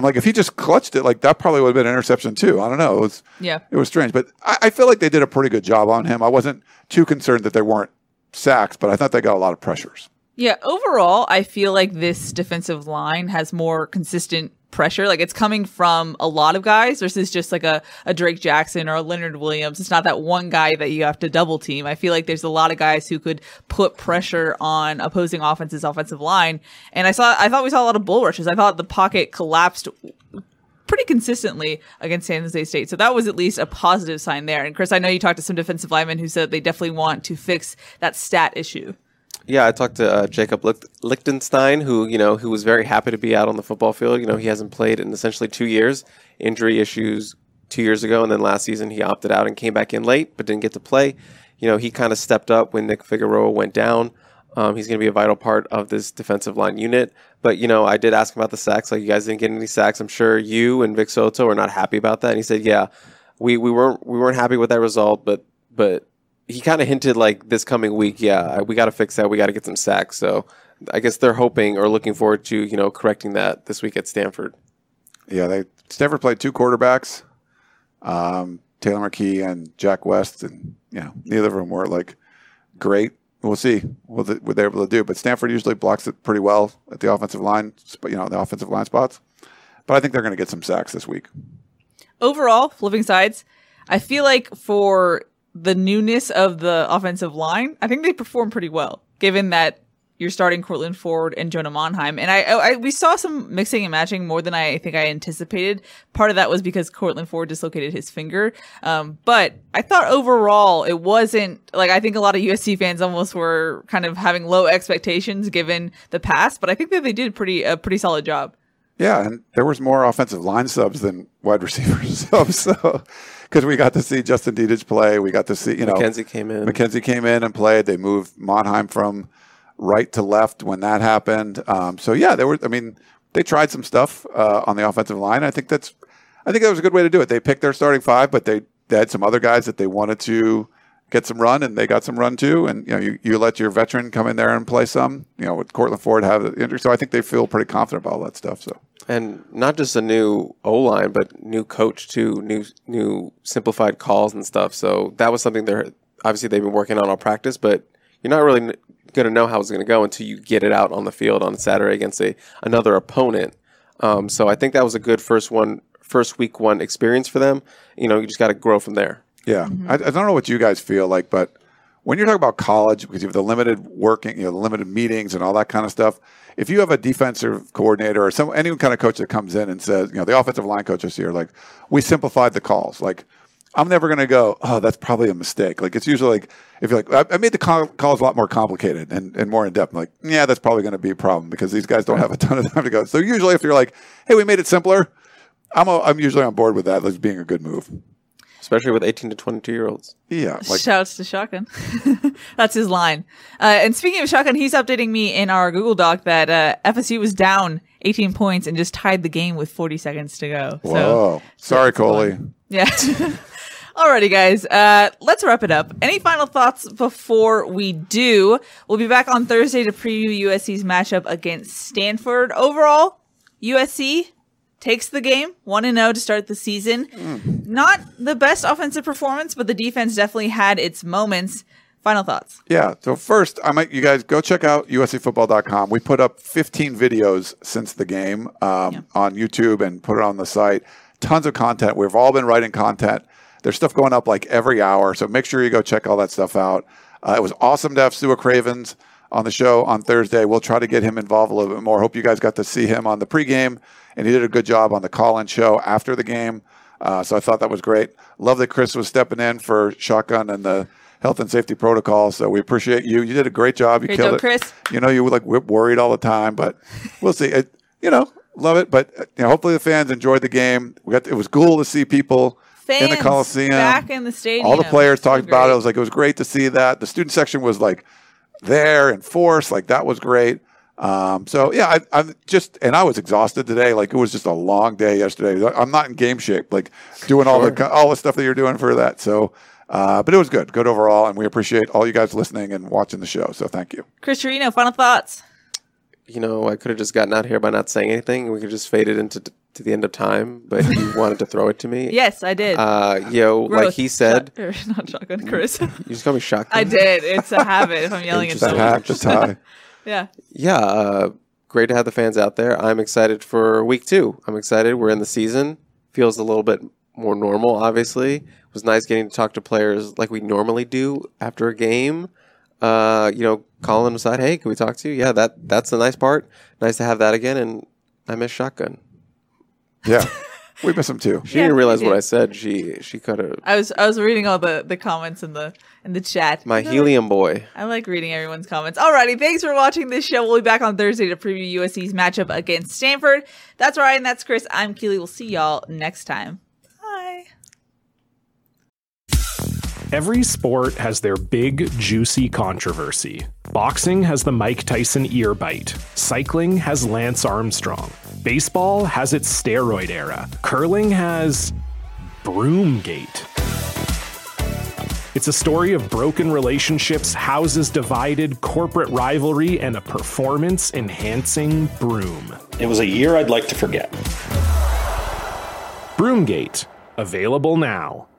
Speaker 3: I'm like, if he just clutched it, like that probably would have been an interception too. I don't know. It was
Speaker 2: Yeah.
Speaker 3: it was strange, but I, I feel like they did a pretty good job on him. I wasn't too concerned that there weren't sacks, but I thought they got a lot of pressures.
Speaker 2: Yeah, overall, I feel like this defensive line has more consistent pressure. Like it's coming from a lot of guys versus just like a, a Drake Jackson or a Leonard Williams. It's not that one guy that you have to double team. I feel like there's a lot of guys who could put pressure on opposing offenses, offensive line. And I saw, I thought we saw a lot of bull rushes. I thought the pocket collapsed pretty consistently against San Jose State. So that was at least a positive sign there. And Chris, I know you talked to some defensive linemen who said they definitely want to fix that stat issue.
Speaker 4: Yeah, I talked to uh, Jacob Lich- Lichtenstein, who you know who was very happy to be out on the football field. You know, he hasn't played in essentially two years, injury issues two years ago, and then last season he opted out and came back in late, but didn't get to play. You know, he kind of stepped up when Nick Figueroa went down. Um, he's going to be a vital part of this defensive line unit. But you know, I did ask him about the sacks. Like, you guys didn't get any sacks. I'm sure you and Vic So'oto are not happy about that. And he said, "Yeah, we we weren't we weren't happy with that result, but but." He kind of hinted like this coming week, yeah, we got to fix that. We got to get some sacks. So I guess they're hoping or looking forward to you know correcting that this week at Stanford.
Speaker 3: Yeah, they Stanford played two quarterbacks, um, Tanner McKee and Jack West, and you know neither of them were like great. we'll see what, the, what they're able to do. But Stanford usually blocks it pretty well at the offensive line, you know, the offensive line spots. But I think they're going to get some sacks this week.
Speaker 2: Overall, flipping sides, I feel like for the newness of the offensive line, I think they performed pretty well, given that you're starting Courtland Ford and Jonah Monheim. And I, I, we saw some mixing and matching more than I think I anticipated. Part of that was because Courtland Ford dislocated his finger. Um, but I thought overall it wasn't like I think a lot of USC fans almost were kind of having low expectations given the past. But I think that they did pretty a pretty solid job.
Speaker 3: Yeah, and there was more offensive line subs than wide receiver subs. So because we got to see Justin Dedich play, we got to see you know
Speaker 4: McKenzie came in.
Speaker 3: McKenzie came in and played. They moved Monheim from right to left when that happened. Um, so yeah, there were. I mean, they tried some stuff uh, on the offensive line. I think that's. I think that was a good way to do it. They picked their starting five, but they, they had some other guys that they wanted to get some run, and they got some run too. And you know, you, you let your veteran come in there and play some. You know, with Courtland Ford have the injury, so I think they feel pretty confident about all that stuff. So
Speaker 4: and not just a new O line, but new coach too, new new simplified calls and stuff. So that was something they're obviously they've been working on all practice, but you're not really going to know how it's going to go until you get it out on the field on Saturday against a another opponent. Um, so I think that was a good first one, first week one experience for them. You know, you just got to grow from there.
Speaker 3: Yeah, mm-hmm. I, I, don't know what you guys feel like, but when you're talking about college, because you have the limited working, you know, the limited meetings and all that kind of stuff. If you have a defensive coordinator or some any kind of coach that comes in and says, you know, the offensive line coaches here, like we simplified the calls, like I'm never going to go, oh, that's probably a mistake. Like, it's usually like, if you're like, I, made the call, calls a lot more complicated and, and more in depth. I'm like, yeah, that's probably going to be a problem because these guys don't have a ton of time to go. So, usually, if you're like, hey, we made it simpler, I'm, a, I'm usually on board with that as being a good move.
Speaker 4: Especially with 18 to 22 year olds.
Speaker 3: Yeah.
Speaker 2: Like, Shouts to Shotgun. that's his line. Uh, and speaking of Shotgun, he's updating me in our Google Doc that uh, FSU was down 18 points and just tied the game with 40 seconds to go.
Speaker 3: Whoa. So, Sorry, Coley.
Speaker 2: Yeah. Alrighty, guys. Uh, let's wrap it up. Any final thoughts before we do? We'll be back on Thursday to preview USC's matchup against Stanford. Overall, USC takes the game 1 0 to start the season. Mm. Not the best offensive performance, but the defense definitely had its moments. Final thoughts.
Speaker 3: Yeah. So first, I might you guys go check out uscfootball.com. We put up 15 videos since the game um, yeah. on YouTube and put it on the site. Tons of content. We've all been writing content. There's stuff going up like every hour, so make sure you go check all that stuff out. Uh, it was awesome to have Sua Cravens on the show on Thursday. We'll try to get him involved a little bit more. Hope you guys got to see him on the pregame, and he did a good job on the call-in show after the game. Uh, so I thought that was great. Love that Chris was stepping in for shotgun and the health and safety protocol. So we appreciate you. You did a great job. You
Speaker 2: great
Speaker 3: killed
Speaker 2: job,
Speaker 3: it.
Speaker 2: Chris.
Speaker 3: You know, you were like worried all the time, but we'll see. It, you know, love it. But you know, hopefully the fans enjoyed the game. We got it was cool to see people
Speaker 2: Fans
Speaker 3: in the Coliseum,
Speaker 2: back in the stadium.
Speaker 3: All the players talked about it. It was like it was great to see that. The student section was like there in force. Like that was great. Um, so yeah, I, I'm just and I was exhausted today. Like it was just a long day yesterday. I'm not in game shape. Like doing all the all the stuff that you're doing for that. So. Uh, but it was good, good overall, and we appreciate all you guys listening and watching the show. So thank you,
Speaker 2: Chris Torino. Final thoughts
Speaker 4: you know, I could have just gotten out here by not saying anything. We could just fade it into to the end of time, but you wanted to throw it to me.
Speaker 2: Yes, I did.
Speaker 4: Uh, yo, Gross. like he said,
Speaker 2: Shot, not shotgun, Chris.
Speaker 4: you just call me shotgun.
Speaker 2: I did. It's a habit if I'm yelling at someone.
Speaker 3: Just high.
Speaker 2: yeah.
Speaker 4: Yeah. Uh, great to have the fans out there. I'm excited for week two. I'm excited. We're in the season. Feels a little bit more normal. Obviously, it was nice getting to talk to players like we normally do after a game uh, you know, calling them aside, hey, can we talk to you? Yeah, that that's the nice part. Nice to have that again, and I miss shotgun.
Speaker 3: Yeah. We miss him too.
Speaker 4: She yeah, didn't realize what I said. She she could have.
Speaker 2: I was I was reading all the the comments in the in the chat.
Speaker 4: My helium boy.
Speaker 2: I like reading everyone's comments. Alrighty, thanks for watching this show. We'll be back on Thursday to preview USC's matchup against Stanford. That's Ryan. That's Chris. I'm Keely. We'll see y'all next time. Bye.
Speaker 11: Every sport has their big, juicy controversy. Boxing has the Mike Tyson ear bite. Cycling has Lance Armstrong. Baseball has its steroid era. Curling has. Broomgate. It's a story of broken relationships, houses divided, corporate rivalry, and a performance enhancing broom.
Speaker 12: It was a year I'd like to forget.
Speaker 11: Broomgate, available now.